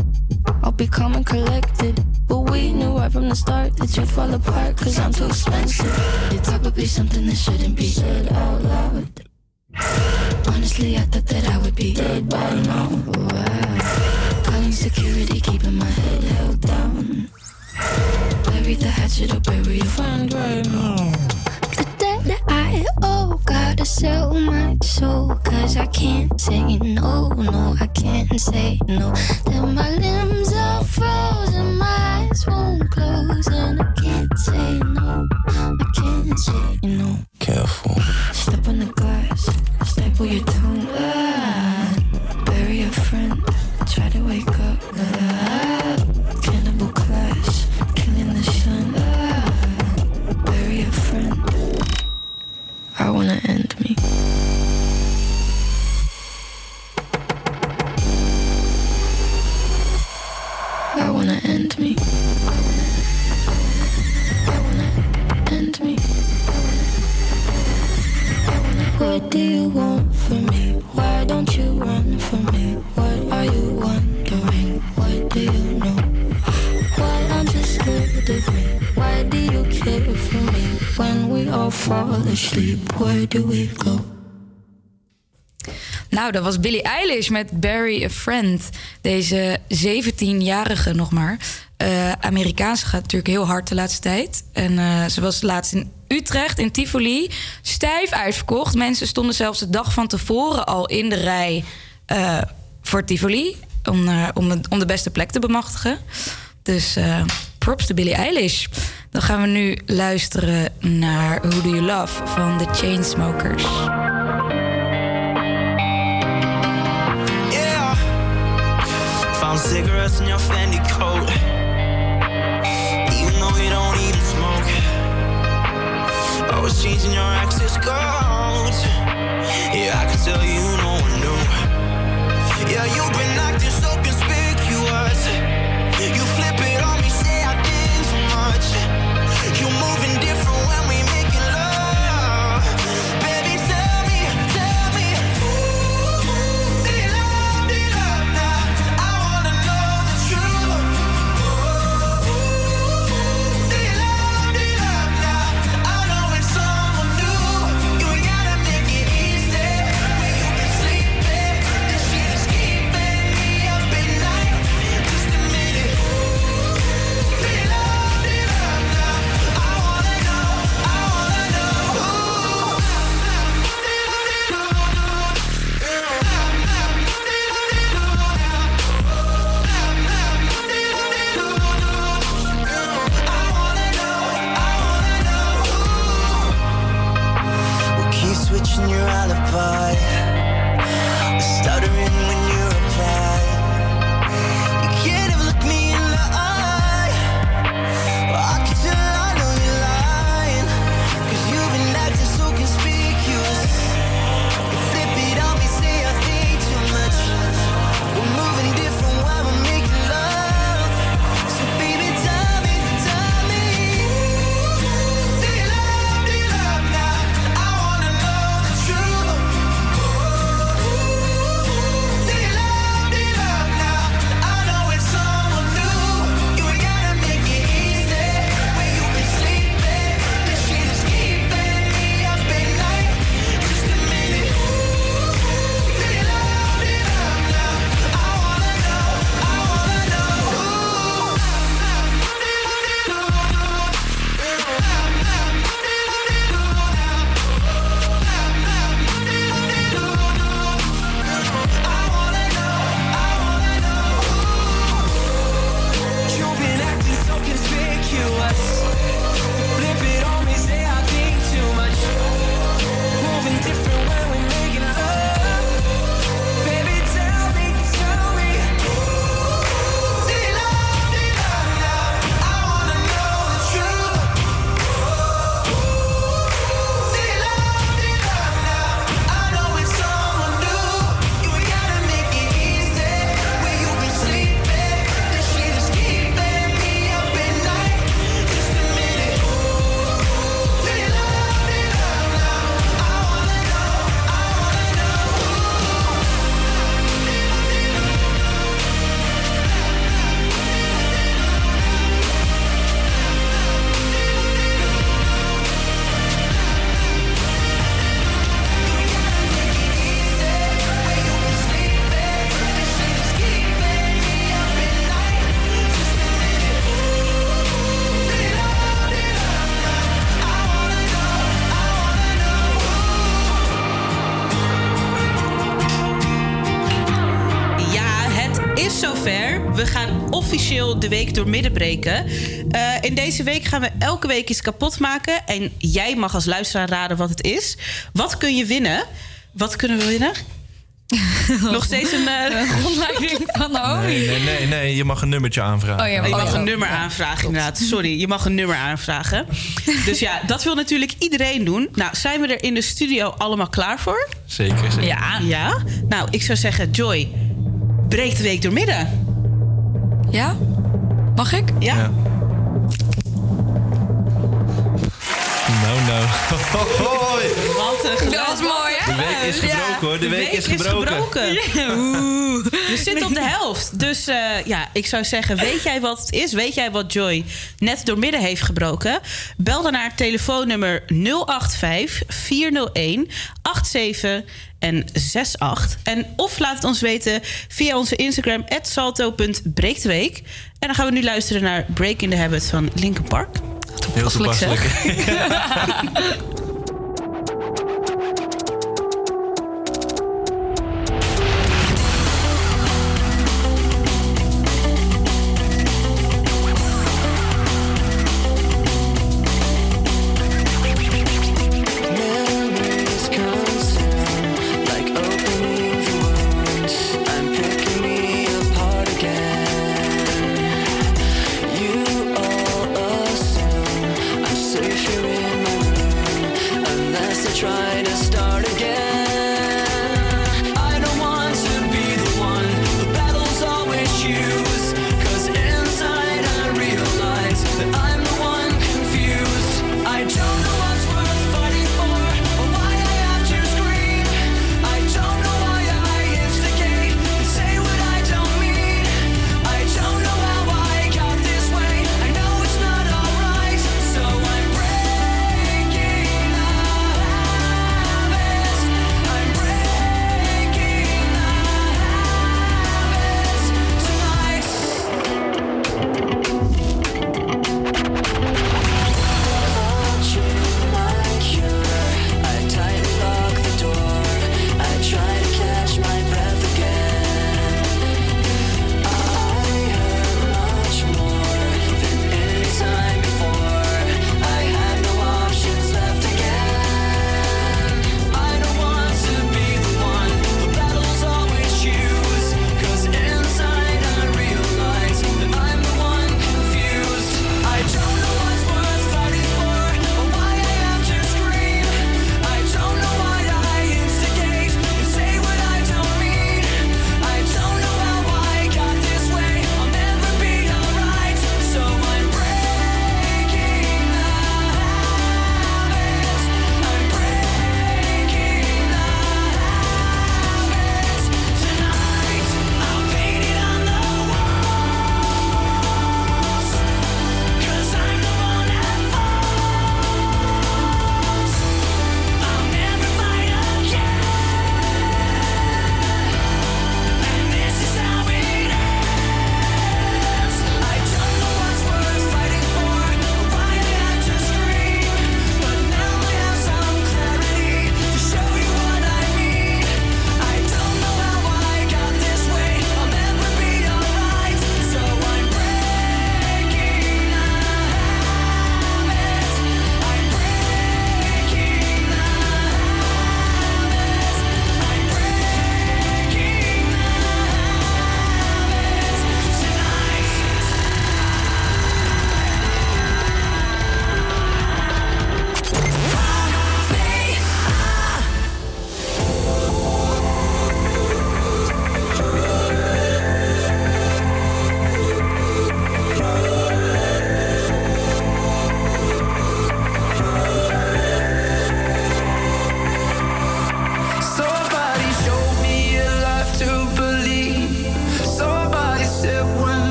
I'll be calm and collected. But we knew right from the start that you'd fall apart cause I'm too expensive. It's probably something that shouldn't be said out loud. Honestly, I thought that I would be dead by now. Wow. Security, keeping my head held down. Bury the hatchet or bury your friend right now. The debt that I owe, gotta sell my soul. Cause I can't say no, no, I can't say no. Then my limbs are frozen, my eyes won't close. And I can't say no, I can't say no. Dat was Billie Eilish met Bury a Friend. Deze 17-jarige nog maar. Eh Amerikaanse gaat natuurlijk heel hard de laatste tijd. En eh, ze was laatst in Utrecht, in Tivoli. Stijf uitverkocht. Mensen stonden zelfs de dag van tevoren al in de rij eh, voor Tivoli. Om, om, het- om de beste plek te bemachtigen. Dus props to Billie Eilish. Dan gaan we nu luisteren naar Who Do You Love van The Chainsmokers. Found cigarettes in your Fendi coat. Even though you don't even smoke. Always changing your access codes. Yeah, I can tell you deze week gaan we elke week iets kapot maken. En jij mag als luisteraar raden wat het is. Wat kun je winnen? Wat kunnen we winnen? Nog steeds een uh, rondleiding van Naomi. Nee, nee, nee, nee, je mag een nummertje aanvragen. Oh, je mag een nummer aanvragen, inderdaad. Sorry, je mag een nummer aanvragen. Dus ja, dat wil natuurlijk iedereen doen. Nou, zijn we er in de studio allemaal klaar voor? Zeker, zeker. Ja. Ja? Nou, ik zou zeggen, Joy, breek de week door midden. Ja? Mag ik? Ja. Hoi. Wat een. Dat was mooi, hè? De week is gebroken, hoor. De week is gebroken. Oeh. We zitten op de helft. Dus eh, ja, ik zou zeggen, weet jij wat het is? Weet jij wat Joy net door midden heeft gebroken? Bel dan naar telefoonnummer 085 401 87 en 68. En of laat het ons weten via onze Instagram salto.breektweek. En dan gaan we nu luisteren naar Break in the Habit van Linkin Park. Heel Toepasselijk,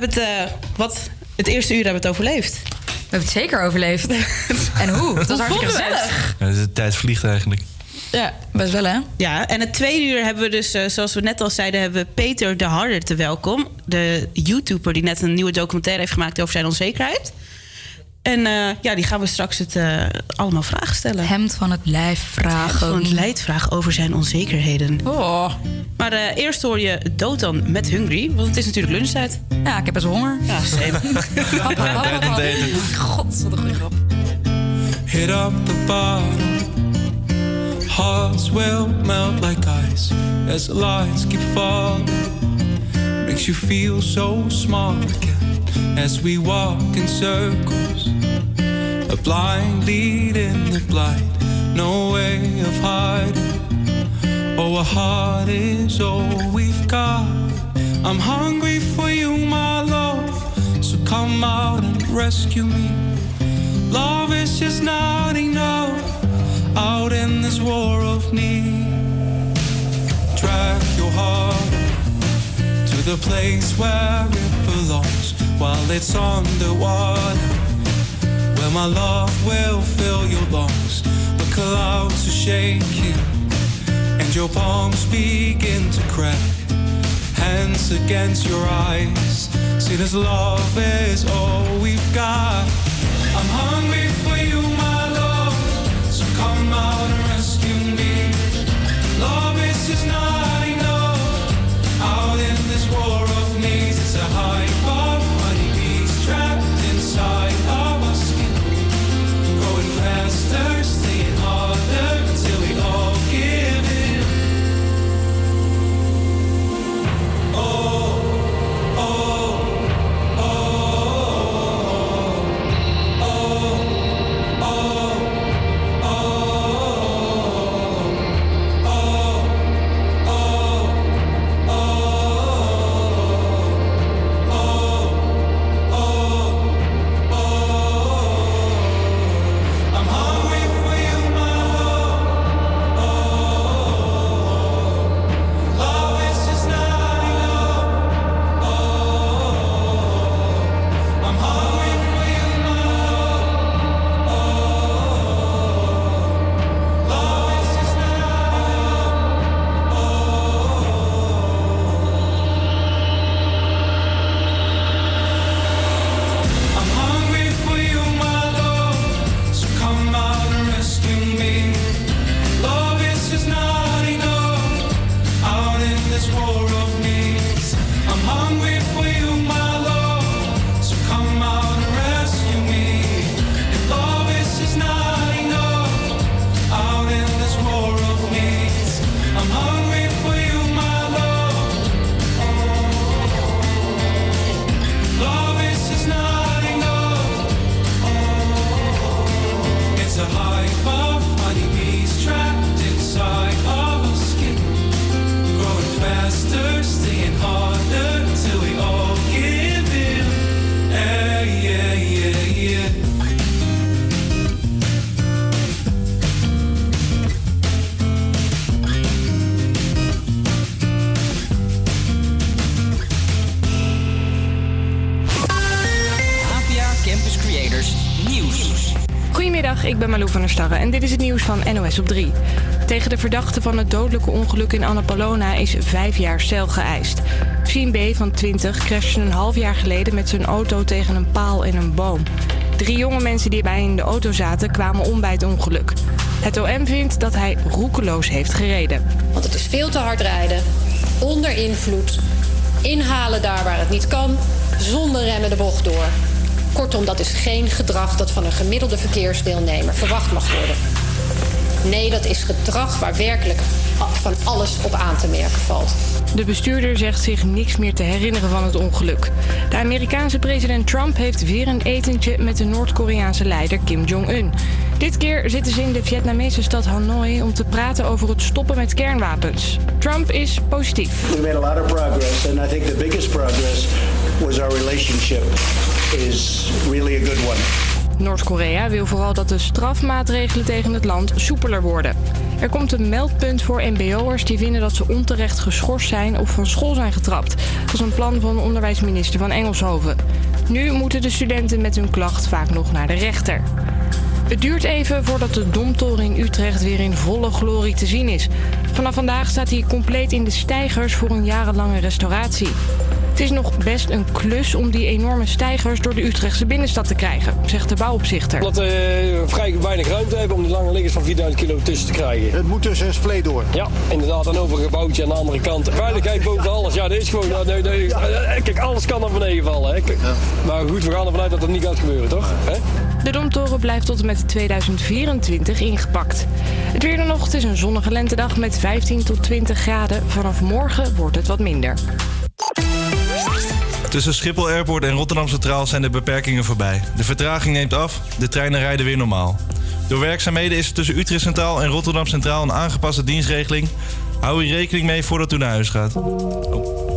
hebben het, eh, wat, het eerste uur hebben we het overleefd. We hebben het zeker overleefd. en hoe? Dat was hartstikke gezellig. Ja, de tijd vliegt eigenlijk. Ja, best wel hè? Ja, en het tweede uur hebben we dus, eh, zoals we net al zeiden, hebben we Peter de Harder te welkom. De YouTuber die net een nieuwe documentaire heeft gemaakt over zijn onzekerheid. En eh, ja, die gaan we straks het eh, allemaal vragen stellen. Hemd van het lijf vragen. Van het lijf vragen over zijn onzekerheden. Oh. Maar eh, eerst hoor je Dotan met Hungry, want het is natuurlijk lunchtijd. Ja, ik heb best wel honger. Ja, same. eten. God, wat een goede grap. Hit up the bottom. Hearts will melt like ice as the lights keep falling. Makes you feel so small again as we walk in circles. A blind lead in the blind, no way of hiding. Oh, a heart is all we've got. I'm hungry for you, my love. So come out and rescue me. Love is just not enough out in this war of need. Drag your heart to the place where it belongs while it's underwater. Where my love will fill your lungs. The clouds are shaking and your palms begin to crack. Hands against your eyes. See, this love is all we've got. I'm hungry for you, my love. So come out and rescue me. Love is just not Op 3. Tegen de verdachte van het dodelijke ongeluk in Annapolona is vijf jaar cel geëist. Sien B. van 20 crashte een half jaar geleden met zijn auto tegen een paal en een boom. Drie jonge mensen die bij in de auto zaten kwamen om bij het ongeluk. Het OM vindt dat hij roekeloos heeft gereden. Want het is veel te hard rijden, onder invloed, inhalen daar waar het niet kan, zonder remmen de bocht door. Kortom, dat is geen gedrag dat van een gemiddelde verkeersdeelnemer verwacht mag worden. Nee, dat is gedrag waar werkelijk van alles op aan te merken valt. De bestuurder zegt zich niks meer te herinneren van het ongeluk. De Amerikaanse president Trump heeft weer een etentje met de Noord-Koreaanse leider Kim Jong-un. Dit keer zitten ze in de Vietnamese stad Hanoi om te praten over het stoppen met kernwapens. Trump is positief. We made a lot of progress, and I think the biggest progress was our relationship is really a good one. Noord-Korea wil vooral dat de strafmaatregelen tegen het land soepeler worden. Er komt een meldpunt voor mbo'ers die vinden dat ze onterecht geschorst zijn of van school zijn getrapt. Dat is een plan van onderwijsminister van Engelshoven. Nu moeten de studenten met hun klacht vaak nog naar de rechter. Het duurt even voordat de Domtoren in Utrecht weer in volle glorie te zien is. Vanaf vandaag staat hij compleet in de stijgers voor een jarenlange restauratie. Het is nog best een klus om die enorme stijgers door de Utrechtse binnenstad te krijgen, zegt de bouwopzichter. Omdat we vrij weinig ruimte hebben om die lange liggers van 4000 kilo tussen te krijgen. Het moet tussen een spleet door. Ja, inderdaad. En over een gebouwtje aan de andere kant. Veiligheid boven alles. Ja, dit is gewoon... nou, nee, nee, eh, Kijk, alles kan naar beneden vallen. Hè. Kijk, Maar goed, we gaan ervan uit dat het niet gaat gebeuren, toch? Hè? De Domtoren blijft tot en met 2024 ingepakt. Het weer dan nog, het is een zonnige lentedag met 15 tot 20 graden. Vanaf morgen wordt het wat minder. Tussen Schiphol Airport en Rotterdam Centraal zijn de beperkingen voorbij. De vertraging neemt af, de treinen rijden weer normaal. Door werkzaamheden is er tussen Utrecht Centraal en Rotterdam Centraal een aangepaste dienstregeling. Hou hier rekening mee voordat u naar huis gaat. Thought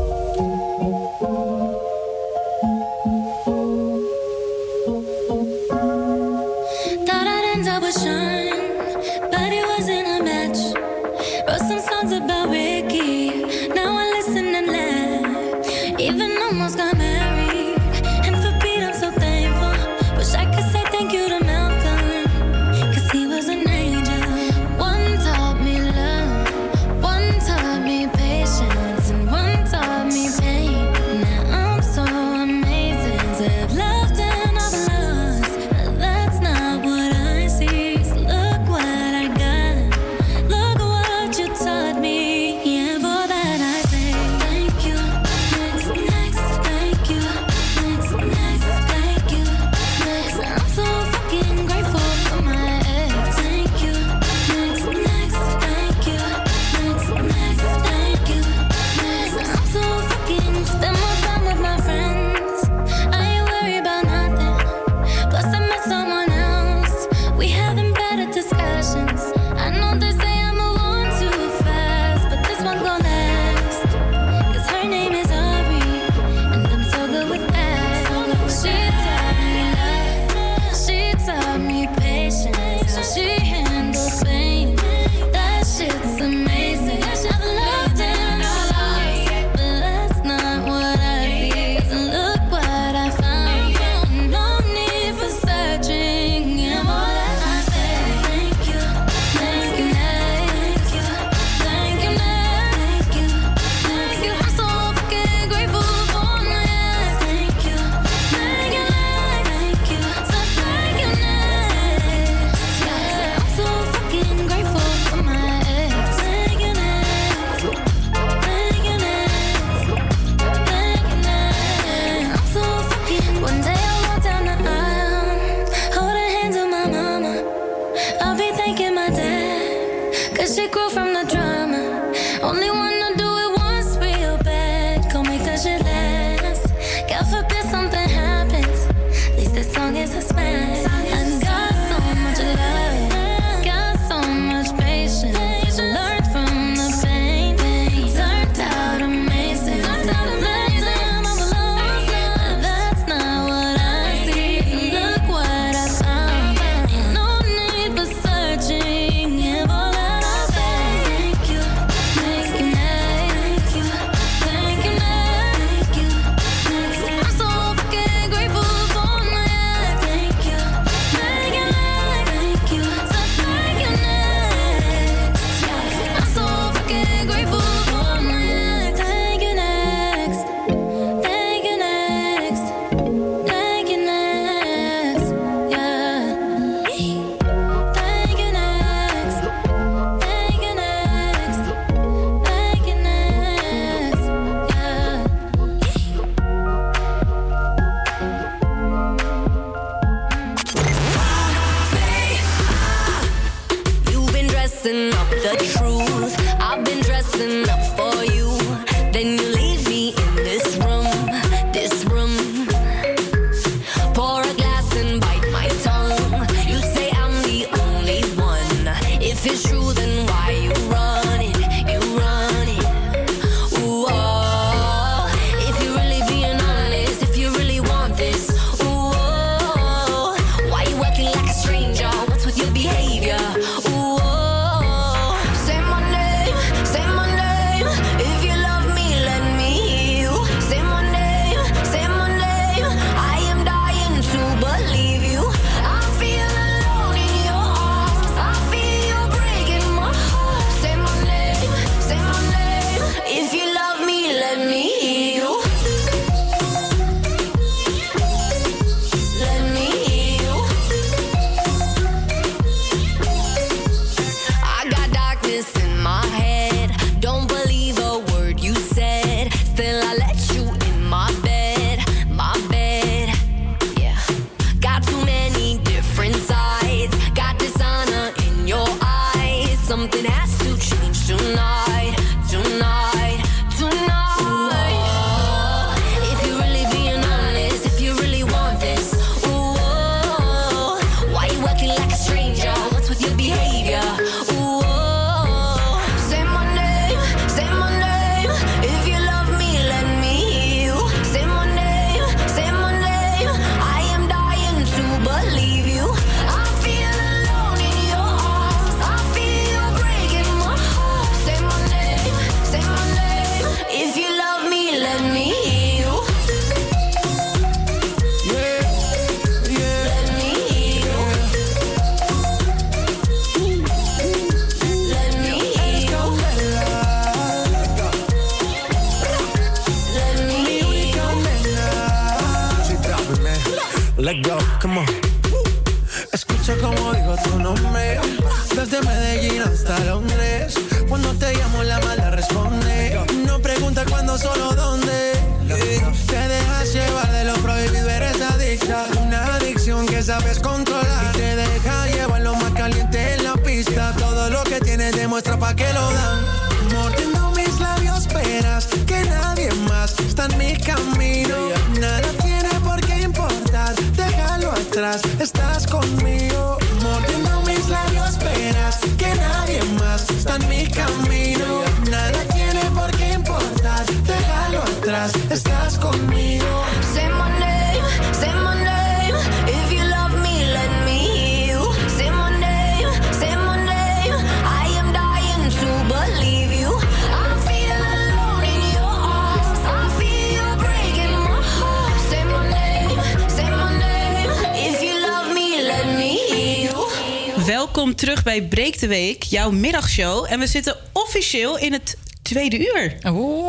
jouw middagshow. En we zitten officieel in het tweede uur.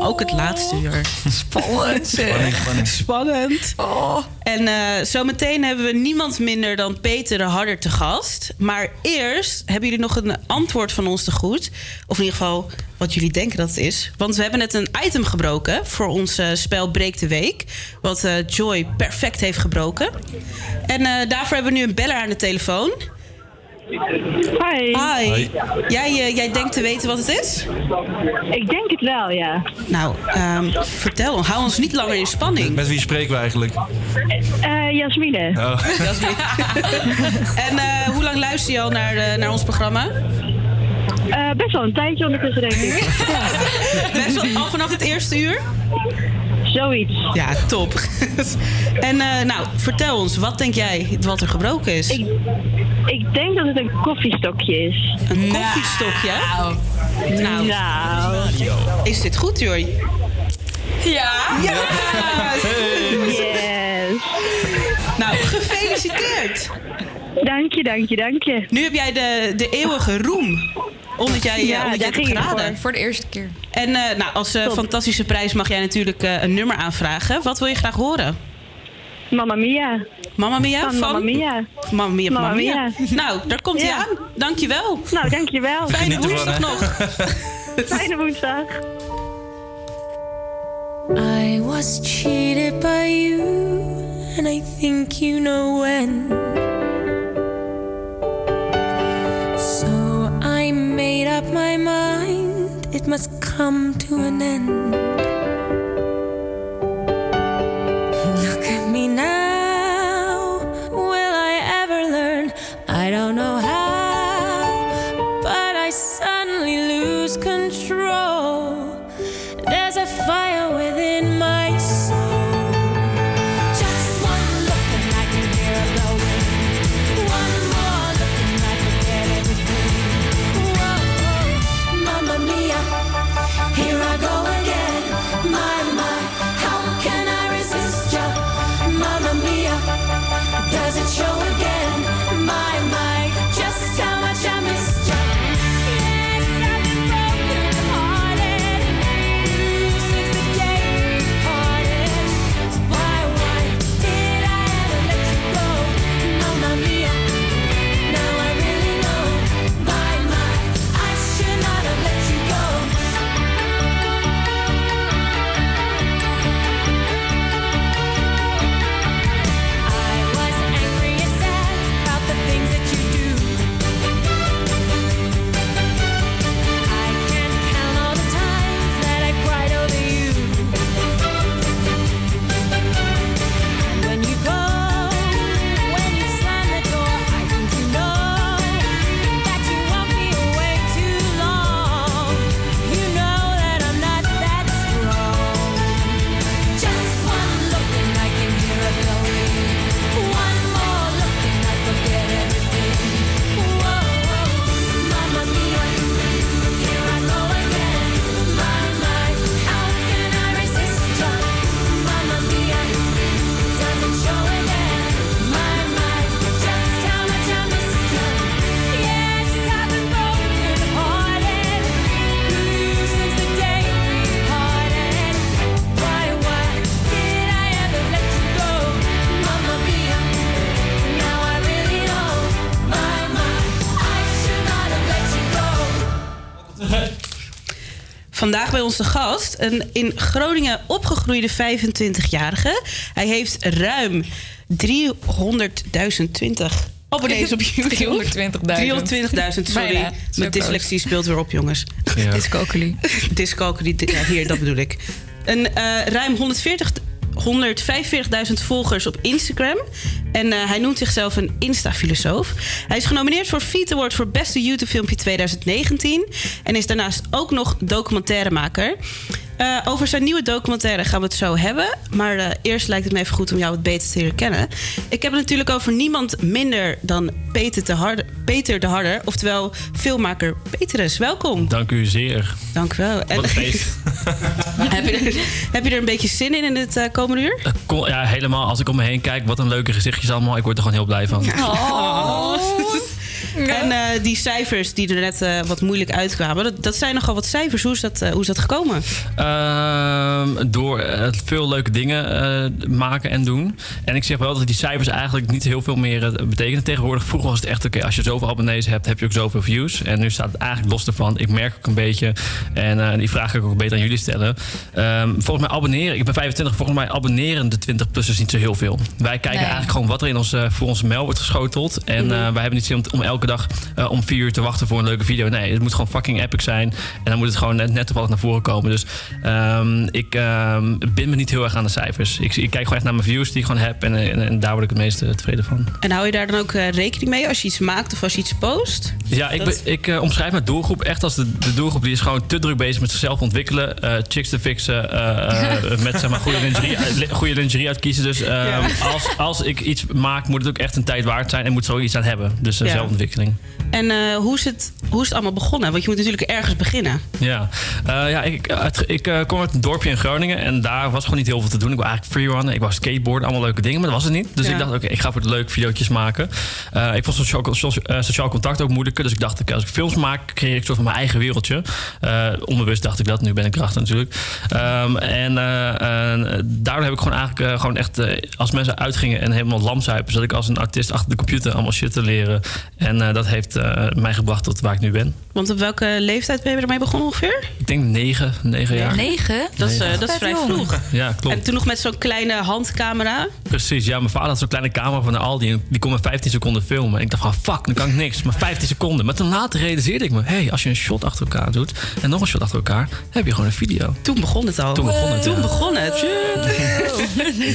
Ook het laatste uur. Spannend. Spanning. Spannend. En eh, zometeen hebben we niemand minder dan Peter de Harder te gast. Maar eerst hebben jullie nog een antwoord van ons te goed. Of in ieder geval wat jullie denken dat het is. Want we hebben net een item gebroken voor ons eh, spel Breek de Week. Wat eh, Joy perfect heeft gebroken. En eh, daarvoor hebben we nu een beller aan de telefoon. Hi. Hi. Jij, eh, jij denkt te weten wat het is? Ik denk het wel, ja. Nou, ehm, vertel. Hou ons niet langer in spanning. Met wie spreken we eigenlijk? Eh Jasmine. Oh. En eh, hoe lang luister je al naar, eh, naar ons programma? Eh, best wel een tijdje ondertussen, denk ik. Best wel al vanaf het eerste uur? Zoiets. Ja, top. en eh, nou, vertel ons, wat denk jij wat er gebroken is? Ik, ik denk dat het een koffiestokje is. Een koffiestokje? Nou, Nou. is dit goed, Joy? Ja. Ja! Yes. Nou, gefeliciteerd. Dank je, dank je, dank je. Nu heb jij de, de eeuwige roem. Omdat jij, Ja, eh, omdat jij daar het geraden. voor. de eerste keer. En eh, nou, als eh, fantastische prijs mag jij natuurlijk eh, een nummer aanvragen. Wat wil je graag horen? Mamma Mia. Mamma Mia Van Mamma Mia. Mamma Mia, Mamma. Nou, daar komt hij Ja. aan. Dankjewel. Nou, dankjewel. Fijne woensdag nog. Fijne woensdag. I was cheated by you, and I think you know when. So I made up my mind, it must come to an end. Vandaag bij ons de gast, een in Groningen opgegroeide 25-jarige. Hij heeft ruim 300.000 20 abonnees op YouTube. 320.000. 320.000, sorry. Mijn dyslexie speelt weer op, jongens. Ja. Dyscalculie. Dyscalculie, ja, hier, dat bedoel ik. Een eh, ruim 140 145.000 volgers op Instagram. En eh, hij noemt zichzelf een Insta-filosoof. Hij is genomineerd voor Feed Award voor Beste YouTube-filmpje 2019. En is daarnaast ook nog documentairemaker. Eh, over zijn nieuwe documentaire gaan we het zo hebben. Maar eh, eerst lijkt het me even goed om jou wat beter te leren kennen. Ik heb het natuurlijk over niemand minder dan Peter de Harder. Peter de Harder oftewel filmmaker Petrus. Welkom. Dank u zeer. Dank u wel. En- Wat een feest. heb, je er, heb je er een beetje zin in in het eh, komende uur? Kom- Ja, helemaal. Als ik om me heen kijk, wat een leuke gezichtjes allemaal. Ik word er gewoon heel blij van. Oh. En eh, die cijfers die er net eh, wat moeilijk uitkwamen, dat, dat zijn nogal wat cijfers. Hoe is dat, eh, hoe is dat gekomen? Ehm, door eh, veel leuke dingen eh, maken en doen. En ik zeg wel dat die cijfers eigenlijk niet heel veel meer eh, betekenen tegenwoordig. Vroeger was het echt, oké, als je zoveel abonnees hebt, heb je ook zoveel views. En nu staat het eigenlijk los ervan. Ik merk ook een beetje, en die vraag ga ik ook beter aan jullie stellen. Ehm, volgens mij abonneren, ik ben 25, volgens mij abonneren de 20-plussers niet zo heel veel. Wij kijken Nee. eigenlijk gewoon wat er in onze, voor onze mail wordt geschoteld. En Mhm. wij hebben niet zin om, om elke dag om vier uur te wachten voor een leuke video. Nee, het moet gewoon fucking epic zijn. En dan moet het gewoon net, net toevallig naar voren komen. Dus ehm, ik ehm bind me niet heel erg aan de cijfers. Ik, ik kijk gewoon echt naar mijn views die ik gewoon heb. En, en, en daar word ik het meest tevreden van. En hou je daar dan ook eh, rekening mee als je iets maakt of als je iets post? Ja, ik, Dat- ik eh, omschrijf mijn doelgroep echt als de, de doelgroep die is gewoon te druk bezig met zichzelf ontwikkelen. eh, chicks te fixen. met zeg maar, goede, lingerie, li- goede lingerie uitkiezen. Dus ehm, als, als ik iets maak, moet het ook echt een tijd waard zijn. En moet ook iets aan hebben. Dus Ja. zelfontwikkeling. En hoe, is het, hoe is het allemaal begonnen? Want je moet natuurlijk ergens beginnen. Ja, ja ik eh, kom uit een dorpje in Groningen en daar was gewoon niet heel veel te doen. Ik wou eigenlijk freerunnen, ik wou skateboarden, allemaal leuke dingen, maar dat was het niet. Dus Ja. ik dacht, oké, ik ga voor het leuk videootjes maken. Eh, ik vond sociaal, socia- eh, sociaal contact ook moeilijker, dus ik dacht, als ik films maak, creëer ik soort van mijn eigen wereldje. Onbewust dacht ik dat, nu ben ik erachter natuurlijk. Ehm, en daardoor heb ik gewoon eigenlijk gewoon echt, als mensen uitgingen en helemaal lamzuipen, zat ik als een artiest achter de computer allemaal shit te leren. En dat heeft mij gebracht tot waar ik nu ben. Want op welke leeftijd ben je ermee begonnen ongeveer? Ik denk negen, negen jaar. Negen? Dat is, eh, dat is vrij vroeg. Ja, klopt. En toen nog met zo'n kleine handcamera. Precies, ja, mijn vader had zo'n kleine camera van de Aldi en die kon me 15 seconden filmen. En ik dacht van, fuck, dan kan ik niks. Maar 15 seconden. Maar toen later realiseerde ik me, hé, hey, als je een shot achter elkaar doet en nog een shot achter elkaar, heb je gewoon een video. Toen begon het al. Toen begon het, Toen begon het.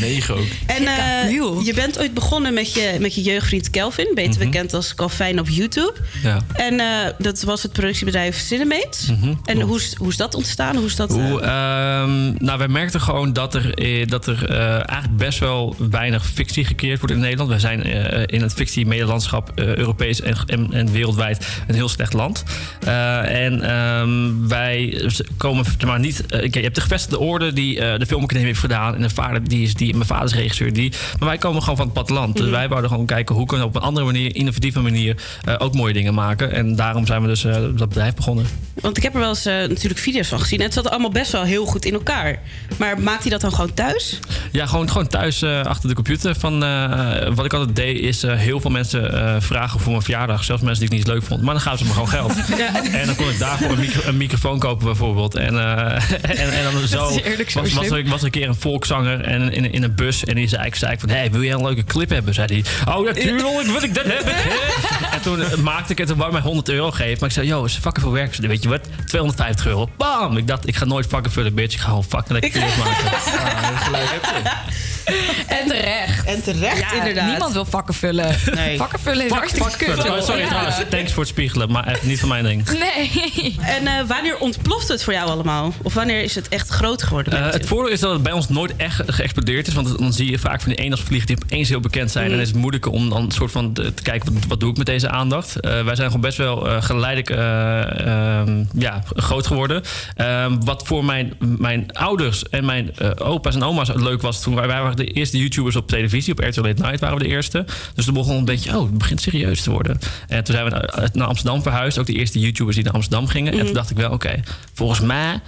Negen ook. En eh, je bent ooit begonnen met je, met je jeugdvriend Kelvin, beter bekend als Calvin op YouTube. Ja. En eh, dat was het productiebedrijf Cinemates. Mhm, en hoe is, hoe is dat ontstaan? Hoe is dat? Ehm, nou, wij merkten gewoon dat er, eh, dat er eh, eigenlijk best wel weinig fictie gecreëerd wordt in Nederland. Wij zijn eh, in het fictie-medelandschap eh, Europees en, en, en wereldwijd een heel slecht land. Eh, en ehm, wij komen maar niet. kijk, je hebt de gevestigde orde die de filmacademie heeft gedaan. En de vader, die is die, mijn vader is regisseur. Die, maar wij komen gewoon van het platteland. Dus Mhm. wij wouden gewoon kijken hoe kunnen we op een andere manier, innovatieve manier, eh, ook mooie dingen maken. En daarom zijn we dus eh, dat bedrijf begonnen. Want ik heb er wel eens natuurlijk video's van gezien. En het zat allemaal best wel heel goed in elkaar. Maar maakt hij dat dan gewoon thuis? Ja, gewoon, gewoon thuis eh, achter de computer. Van, eh, wat ik altijd deed, is eh, heel veel mensen eh, vragen voor mijn verjaardag. Zelfs mensen die ik niet leuk vond. Maar dan gaven ze me gewoon geld. En dan kon ik daarvoor een, micro- een microfoon kopen bijvoorbeeld. En, eh, en, en dan zo, eerlijk was, was, er, was er een keer een volkszanger en in, in een bus. En die zei, ik zei ik van, hey, wil jij een leuke clip hebben? Zei hij, oh natuurlijk wil ik dat hebben. en toen eh, maakte ik het, toen wou mij 100 euro geven. Maar ik zei, yo, is fucking veel werk. Weet je wat, 250 euro. Bam! Ik dacht, ik ga nooit fucking vullen, bitch. Ik ga gewoon fucking lekker video's maken. Ah, gelijk heb je. En terecht. En terecht, Ja, inderdaad. Niemand wil vakken vullen. Nee. Vakken vullen is hartstikke kut. Oh, sorry Ja. trouwens. Thanks voor het spiegelen, maar echt niet van mijn ding. Nee. En eh, wanneer ontploft het voor jou allemaal? Of wanneer is het echt groot geworden? Eh, het voordeel is dat het bij ons nooit echt geëxplodeerd is. Want dan zie je vaak van die eendagsvliegen die opeens heel bekend zijn. Mhm. En dan is het moeilijker om dan een soort van te kijken wat, wat doe ik met deze aandacht. Eh, wij zijn gewoon best wel eh, geleidelijk eh, ehm, ja, groot geworden. Ehm, wat voor mijn, mijn ouders en mijn opa's en oma's leuk was toen wij, wij waren de eerste YouTubers op televisie. Op RTL Late Night waren we de eerste. Dus toen begon een beetje, oh, het begint serieus te worden. En toen zijn we naar, naar Amsterdam verhuisd. Ook de eerste YouTubers die naar Amsterdam gingen. En Mhm. toen dacht ik wel, oké, volgens mij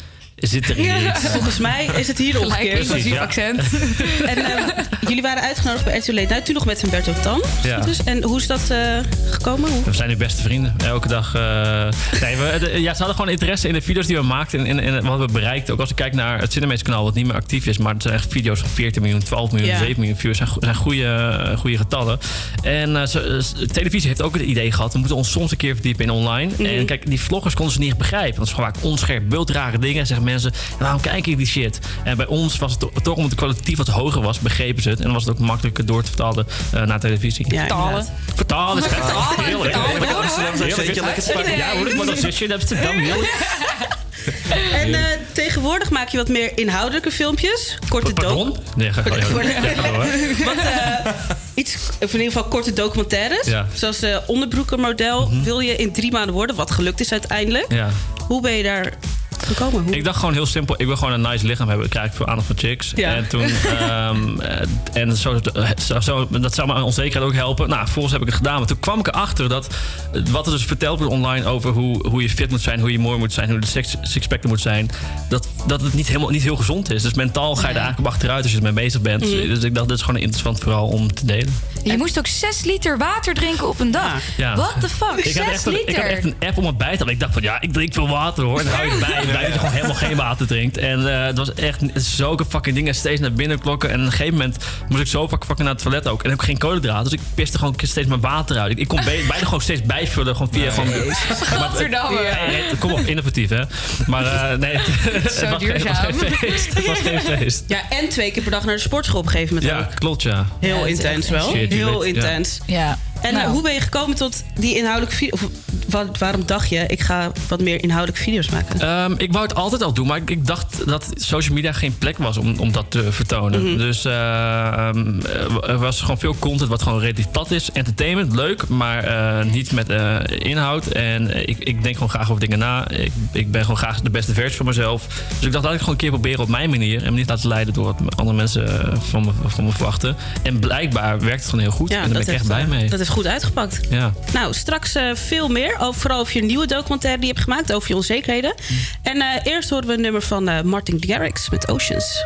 zit er hier iets. volgens mij is het hier Gelijk omgekeerd. inclusief ja. accent. En eh, jullie waren uitgenodigd bij RTL Late Night, toen nog met Humberto Tan. Ja. Dus, en hoe is dat eh, gekomen? Hoe? We zijn nu beste vrienden. Elke dag. eh, nee, we, de- ja, ze hadden gewoon interesse in de video's die we maakten. En, en, en wat we bereikten. Ook als ik kijk naar het Cinemates kanaal, wat niet meer actief is. Maar het zijn echt video's van 14 miljoen, 12 miljoen, Ja. 7 miljoen views. zijn, zijn goede, eh, goede getallen. En eh, ze- eh, televisie heeft ook het idee gehad. We moeten ons soms een keer verdiepen in online. Mhm. En kijk, die vloggers konden ze niet echt begrijpen. Want het is gewoon vaak onscherp, beeldrare dingen. Zeggen mensen, waarom kijk ik die shit? En bij ons was het to- toch omdat de kwaliteit wat hoger was, begrepen ze het. En dan was het ook makkelijker door te vertalen eh, naar televisie. Ja, Vertalen. Vertalen is Vertalen. heerlijk. Vertalen. Heerlijk. Amsterdam zeker lekker. Ja, hoor ik maar dan zit je in Amsterdam. Heerlijk. En eh, tegenwoordig maak je wat meer inhoudelijke filmpjes. Korte. Pardon? Nee, ga gewoon. Wat, eh, iets, of in ieder geval korte documentaires. Ja. Zoals eh onderbroekenmodel. Wil je in drie maanden worden, wat gelukt is uiteindelijk. Ja. Hoe ben je daar gekomen? Hoe? Ik dacht gewoon heel simpel, ik wil gewoon een nice lichaam hebben. Dan krijg ik veel aandacht van chicks. Ja. En toen, ehm, eh, en zo, zo, zo- dat zou mijn onzekerheid ook helpen. Nou, volgens heb ik het gedaan. Maar toen kwam ik erachter dat wat er dus verteld wordt online over hoe, hoe je fit moet zijn, hoe je mooi moet zijn, hoe de six- sixpack moet zijn, dat, dat het niet, helemaal, niet heel gezond is. Dus mentaal ga je er eigenlijk op achteruit als je ermee bezig bent. Mhm. Dus ik dacht, dit is gewoon een interessant verhaal om te delen. Je moest ook 6 liter water drinken op een dag. Ja. What the fuck? Ik had, 6 echt een, ik liter? had echt een app om het bij te houden. Ik dacht van ja, ik drink veel water hoor. En dan hou je bij. Bij dat je gewoon helemaal geen water drinkt. En eh, het was echt zulke fucking dingen steeds naar binnen klokken. En op een gegeven moment moest ik zo fucking fucking naar het toilet ook. En ook geen koolhydraten. Dus ik piste gewoon steeds mijn water uit. Ik, ik kon bijna gewoon steeds bijvullen. Gewoon via gewoon. Gadverdamme. Ja, nee, kom op, innovatief hè. Maar eh, nee, het, het Zo was, geen- het was geen duurzaam. feest. Het was geen feest. Ja, en twee keer per dag naar de sportschool op een gegeven moment Ja, ook. klopt ja. Heel Ja, intens wel. shit, Heel intens. Ja. En Nou. hoe ben je gekomen tot die inhoudelijke video? Of wa- waarom dacht je, ik ga wat meer inhoudelijke video's maken? Ehm, ik wou het altijd al doen, maar ik, ik dacht dat social media geen plek was om, om dat te vertonen. Mhm. Dus ehm, er was gewoon veel content wat gewoon relatief plat is. Entertainment, leuk, maar eh, niet met eh, inhoud. En eh, ik, ik denk gewoon graag over dingen na. Ik, ik ben gewoon graag de beste versie van mezelf. Dus ik dacht, laat ik gewoon een keer proberen op mijn manier. En me niet laten leiden door wat andere mensen eh, van me, van me verwachten. En blijkbaar werkt het gewoon heel goed. en daar ben ik echt blij eh, mee. dat goed uitgepakt. Ja. Nou, straks eh, veel meer. Over, vooral over je nieuwe documentaire die je hebt gemaakt. Over je onzekerheden. En eh, eerst horen we een nummer van eh, Martin Garrix met Oceans.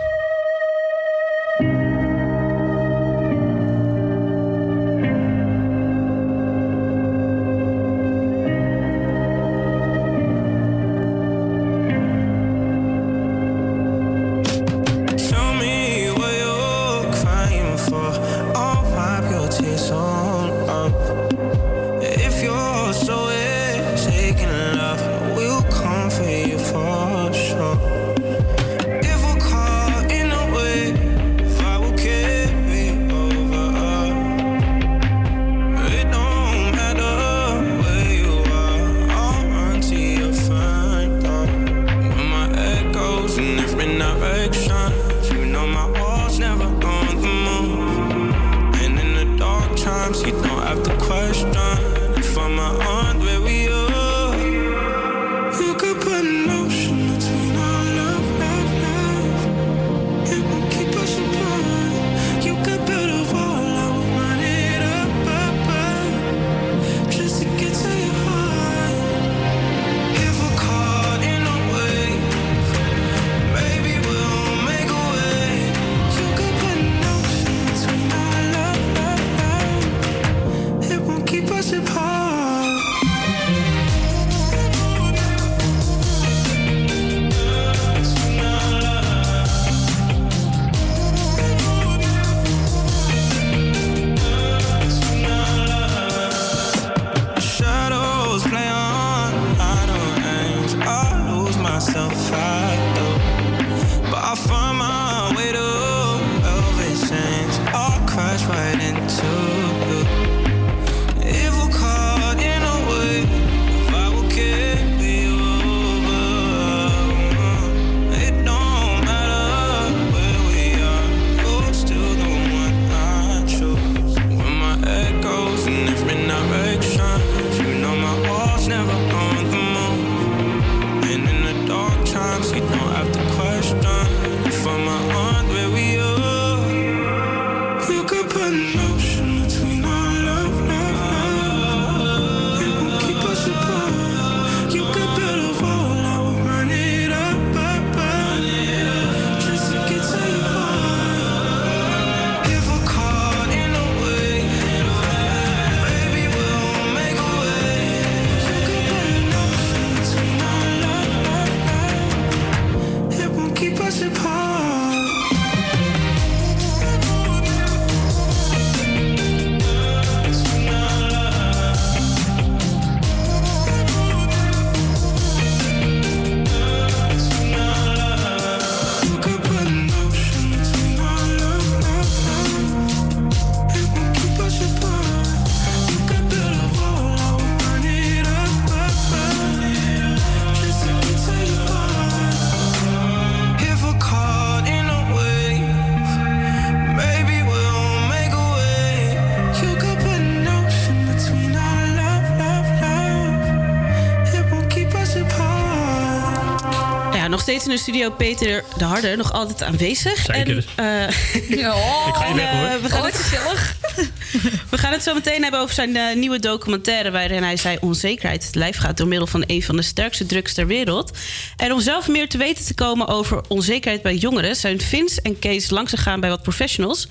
De studio Peter de Harde, nog altijd aanwezig. Zeker. En, eh, Ik ga niet weg, hoor. eh, we, gaan het, we gaan het zo meteen hebben over zijn eh, nieuwe documentaire... waarin hij zei onzekerheid het lijf gaat... door middel van een van de sterkste drugs ter wereld. En om zelf meer te weten te komen over onzekerheid bij jongeren... zijn Vince en Kees langsgegaan bij wat professionals.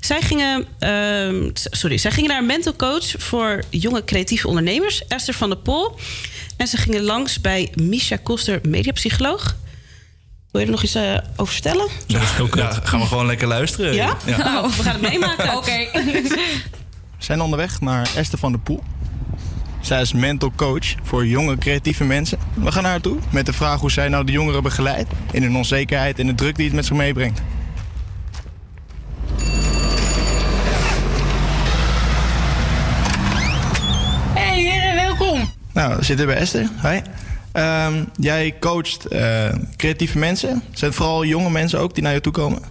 Zij gingen, ehm, sorry, zij gingen naar een mental coach... voor jonge creatieve ondernemers, Esther van der Pol... En ze gingen langs bij Misha Koster, mediapsycholoog. Wil je er nog iets eh, over vertellen? Ja, ja, gaan we gewoon lekker luisteren. Ja? Nou, we gaan het meemaken. Oké. We zijn onderweg naar Esther van der Poel. Zij is mental coach voor jonge creatieve mensen. We gaan naar haar toe met de vraag hoe zij nou de jongeren begeleidt in hun onzekerheid en de druk die het met zich meebrengt. Hey heren, welkom. Nou, we zitten bij Esther. Hi. Ehm, jij coacht eh, creatieve mensen. Zijn het vooral jonge mensen ook die naar je toe komen?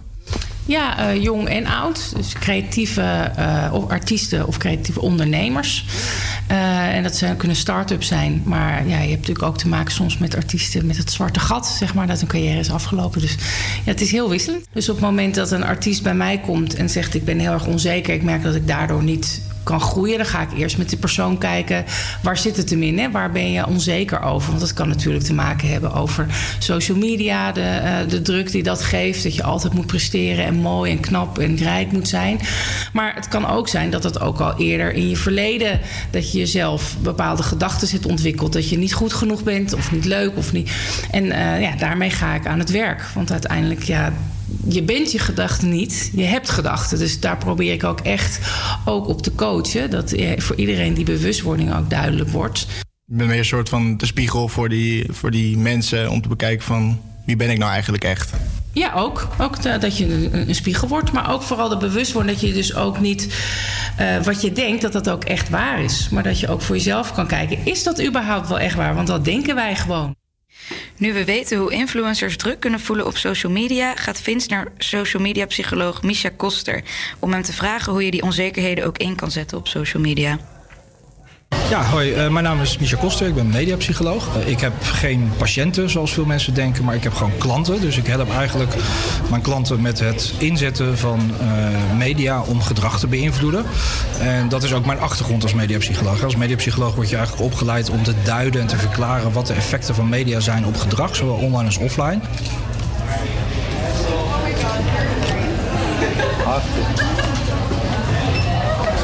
Ja, eh, jong en oud. Dus creatieve eh, of artiesten of creatieve ondernemers. En dat zijn, kunnen start-ups zijn. Maar ja, je hebt natuurlijk ook te maken soms met artiesten met het zwarte gat, zeg maar, dat hun carrière is afgelopen. Dus ja, het is heel wisselend. Dus op het moment dat een artiest bij mij komt en zegt: Ik ben heel erg onzeker, ik merk dat ik daardoor niet kan groeien, dan ga ik eerst met die persoon kijken waar zit het hem in, hè? waar ben je onzeker over? Want dat kan natuurlijk te maken hebben over social media, de, eh, de druk die dat geeft, dat je altijd moet presteren en mooi en knap en rijk moet zijn. Maar het kan ook zijn dat het ook al eerder in je verleden, dat je jezelf bepaalde gedachten hebt ontwikkeld, dat je niet goed genoeg bent of niet leuk of niet. En eh, ja, daarmee ga ik aan het werk, want uiteindelijk ja je bent je gedachten niet, je hebt gedachten. Dus daar probeer ik ook echt ook op te coachen. Dat eh, voor iedereen die bewustwording ook duidelijk wordt. Ik ben meer een soort van de spiegel voor die, voor die mensen om te bekijken van wie ben ik nou eigenlijk echt. Ja, ook. Ook de- dat je een, een spiegel wordt. Maar ook vooral de bewustwording dat je dus ook niet eh, wat je denkt, dat dat ook echt waar is. Maar dat je ook voor jezelf kan kijken, is dat überhaupt wel echt waar? Want dat denken wij gewoon. Nu we weten hoe influencers druk kunnen voelen op social media, gaat Vince naar social media psycholoog Misha Koster om hem te vragen hoe je die onzekerheden ook in kan zetten op social media. Ja, hoi. eh, mijn naam is Micha Koster. Ik ben mediapsycholoog. Eh, ik heb geen patiënten, zoals veel mensen denken, maar ik heb gewoon klanten. Dus ik help eigenlijk mijn klanten met het inzetten van eh, media om gedrag te beïnvloeden. En dat is ook mijn achtergrond als mediapsycholoog. Als mediapsycholoog word je eigenlijk opgeleid om te duiden en te verklaren wat de effecten van media zijn op gedrag, zowel online als offline.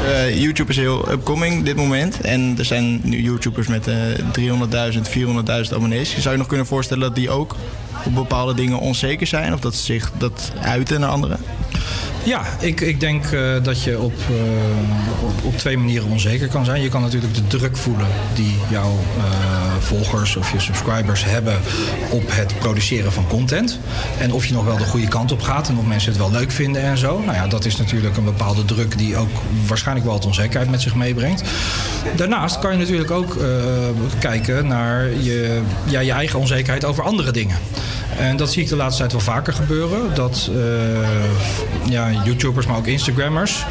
Eh, YouTube is heel upcoming dit moment. En er zijn nu YouTubers met eh 300.000, 400.000 abonnees. Zou je nog kunnen voorstellen dat die ook op bepaalde dingen onzeker zijn? Of dat ze zich dat uiten naar anderen? Ja, ik, ik denk eh, dat je op, eh, op, op twee manieren onzeker kan zijn. Je kan natuurlijk de druk voelen die jouw eh, volgers of je subscribers hebben op het produceren van content. En of je nog wel de goede kant op gaat en of mensen het wel leuk vinden en zo. Nou ja, dat is natuurlijk een bepaalde druk die ook waarschijnlijk wel wat onzekerheid met zich meebrengt. Daarnaast kan je natuurlijk ook kijken naar je, ja, je eigen onzekerheid over andere dingen. En dat zie ik de laatste tijd wel vaker gebeuren. Dat ja, YouTubers, maar ook Instagrammers...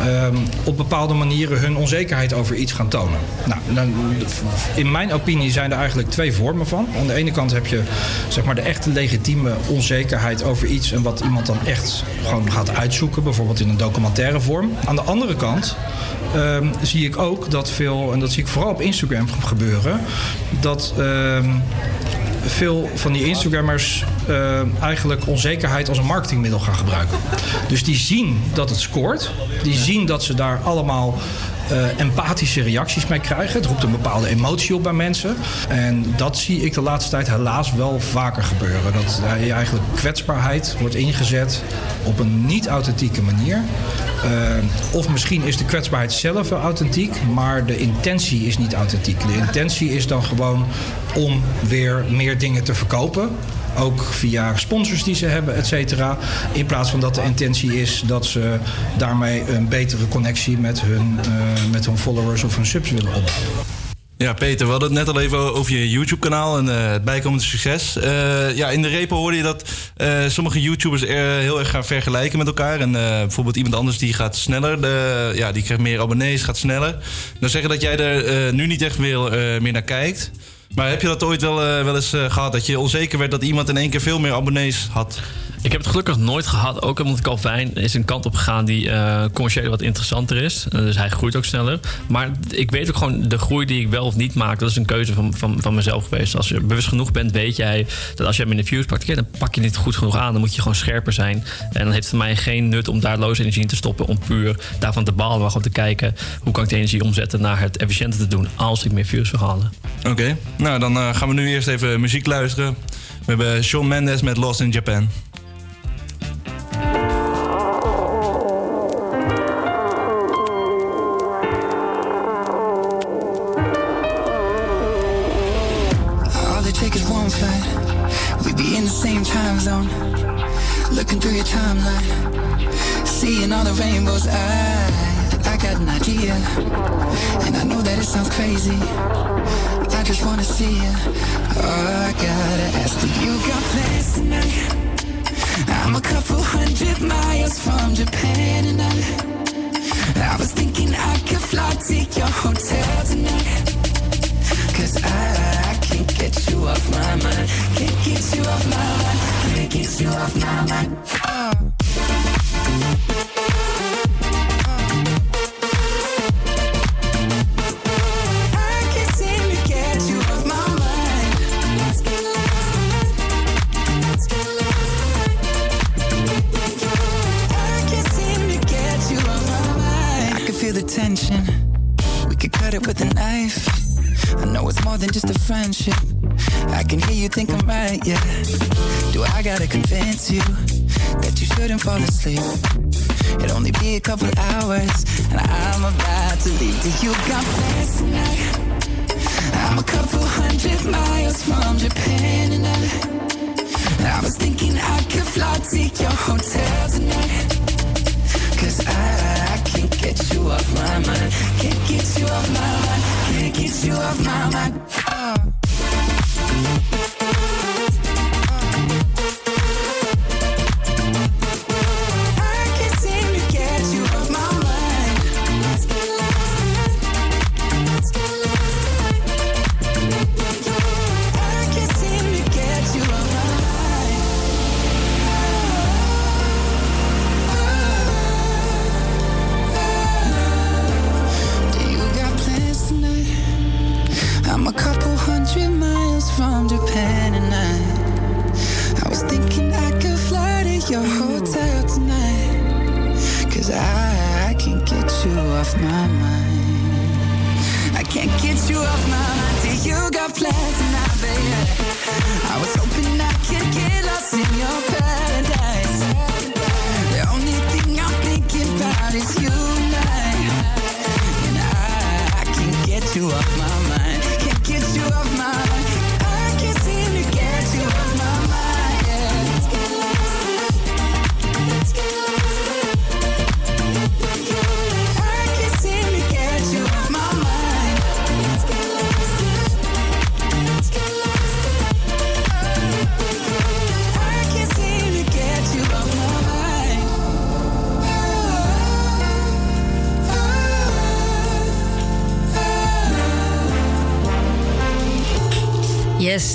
ehm, op bepaalde manieren hun onzekerheid over iets gaan tonen. Nou, dan, in mijn opinie zijn er eigenlijk twee vormen van. Aan de ene kant heb je zeg maar, de echte legitieme onzekerheid over iets... en wat iemand dan echt gewoon gaat uitzoeken. Bijvoorbeeld in een documentaire vorm. Aan de andere kant ehm, zie ik ook dat veel... en dat zie ik vooral op Instagram gebeuren... dat... ehm, veel van die Instagrammers eh, eigenlijk onzekerheid als een marketingmiddel gaan gebruiken. Dus die zien dat het scoort. Die zien dat ze daar allemaal eh, empathische reacties mee krijgen. Het roept een bepaalde emotie op bij mensen. En dat zie ik de laatste tijd helaas wel vaker gebeuren. Dat eh, je eigenlijk kwetsbaarheid wordt ingezet op een niet authentieke manier. Eh, of misschien is de kwetsbaarheid zelf wel authentiek, maar de intentie is niet authentiek. De intentie is dan gewoon om weer meer dingen te verkopen. Ook via sponsors die ze hebben, et cetera. In plaats van dat de intentie is dat ze daarmee een betere connectie met hun, met hun followers of hun subs willen opbouwen. Ja, Peter, we hadden het net al even over je YouTube-kanaal en eh, het bijkomende succes. Eh, ja, in de repo hoorde je dat eh, sommige YouTubers er heel erg gaan vergelijken met elkaar. En eh, bijvoorbeeld iemand anders die gaat sneller, de, ja, die krijgt meer abonnees, gaat sneller. Dan zeggen dat jij er eh, nu niet echt veel, eh, meer naar kijkt. Maar heb je dat ooit wel, eh, wel eens eh, gehad? Dat je onzeker werd dat iemand in één keer veel meer abonnees had? Ik heb het gelukkig nooit gehad. Ook omdat Calvin is een kant op gegaan die eh, commercieel wat interessanter is. Dus hij groeit ook sneller. Maar ik weet ook gewoon de groei die ik wel of niet maak. Dat is een keuze van, van, van mezelf geweest. Als je bewust genoeg bent, weet jij dat als je hem in de views pakt, ja, dan pak je niet goed genoeg aan. Dan moet je gewoon scherper zijn. En dan heeft het voor mij geen nut om daar loze energie in te stoppen. Om puur daarvan te balen. Maar gewoon te kijken hoe kan ik de energie omzetten naar het efficiënter te doen. Als ik meer views wil halen. Oké, nou dan eh, gaan we nu eerst even muziek luisteren. We hebben Shawn Mendes met Lost in Japan. Asleep? It'll only be a couple hours, and I'm about to leave. Do you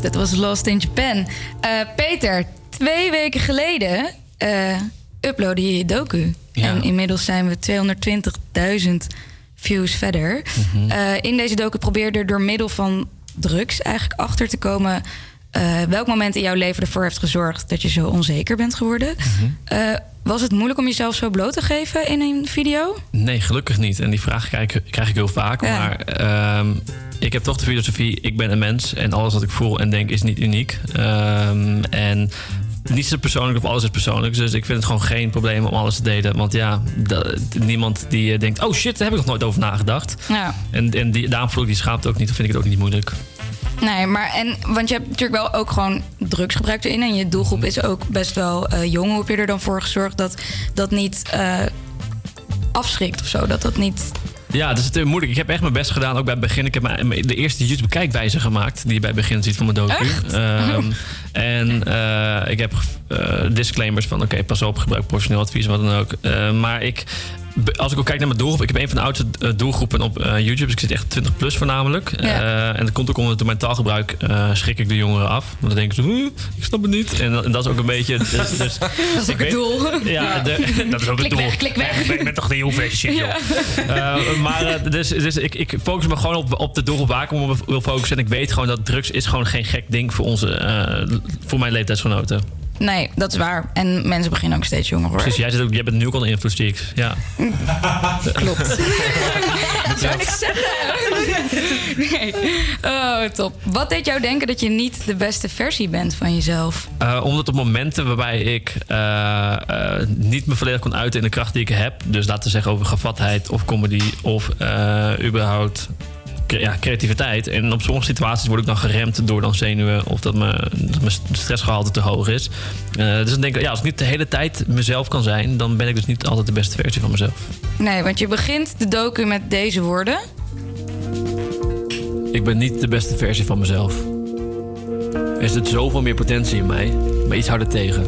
Yes, dat was Lost in Japan. Eh, Peter, twee weken geleden eh uploadde je je docu. En inmiddels zijn we 220.000 views verder. Mhm. Eh, in deze docu probeer je er door middel van drugs eigenlijk achter te komen... welk moment in jouw leven ervoor heeft gezorgd dat je zo onzeker bent geworden. Mhm. Was het moeilijk om jezelf zo bloot te geven in een video? Nee, gelukkig niet. En die vraag krijg, ik- krijg ik heel vaak. Ja. Maar ehm, ik heb toch de filosofie, ik ben een mens. En alles wat ik voel en denk is niet uniek. Ehm, en niets is persoonlijk of alles is persoonlijk. Dus ik vind het gewoon geen probleem om alles te delen. Want ja, niemand die eh, denkt... oh shit, daar heb ik nog nooit over nagedacht. Ja. En, en die, daarom voel ik die schaamte ook niet. Of vind ik het ook niet moeilijk. Nee, maar en, want je hebt natuurlijk wel ook gewoon drugs gebruikt erin. En je doelgroep is ook best wel eh, jong. Hoe heb je er dan voor gezorgd dat dat niet eh, afschrikt of zo? Dat dat niet. Ja, dat is het, eh, moeilijk. Ik heb echt mijn best gedaan, ook bij het begin. Ik heb mijn- de eerste YouTube-kijkwijzer gemaakt... die je bij het begin ziet van mijn docu. Ehm, en eh, ik heb eh, disclaimers van... oké, pas op, gebruik professioneel advies, wat dan ook. Eh, maar ik als ik ook kijk naar mijn doelgroep, ik heb een van de oudste eh, doelgroepen op eh, YouTube. Dus ik zit echt 20 plus voornamelijk. Ja. Eh, en dat komt ook omdat door mijn taalgebruik schrik ik de jongeren af. Want dan denken ze, "Huh, ik snap het niet. En, dat- en dat is ook een beetje. Dus, dus, Dat is ook het doel. Ja, de- dat is ook Klik het doel. weg, klik weg. Ik ben toch de heel shit, joh. Maar dus, dus ik, ik focus me gewoon op, op de doelgroep waar ik me op wil focussen. En ik weet gewoon dat drugs is gewoon geen gek ding voor, onze, voor mijn leeftijdsgenoten. Nee, dat is waar. En mensen beginnen ook steeds jonger hoor. Precies, jij, zit ook, jij bent nu ook al invloed. Ja. Klopt. Dat zou ik zeggen. Nee. Oh, top. Wat deed jou denken dat je niet de beste versie bent van jezelf? Eh, omdat op momenten waarbij ik eh, eh, niet me volledig kon uiten in de kracht die ik heb, dus laten we zeggen over gevatheid of comedy of überhaupt ja, creativiteit. En op sommige situaties word ik dan geremd door dan zenuwen of dat, mijn stressgehalte te hoog is. Eh, dus dan denk ik, ja, als ik niet de hele tijd mezelf kan zijn, dan ben ik dus niet altijd de beste versie van mezelf. Nee, want je begint de docu met deze woorden. Ik ben niet de beste versie van mezelf. Er zit zoveel meer potentie in mij, maar iets houdt het tegen.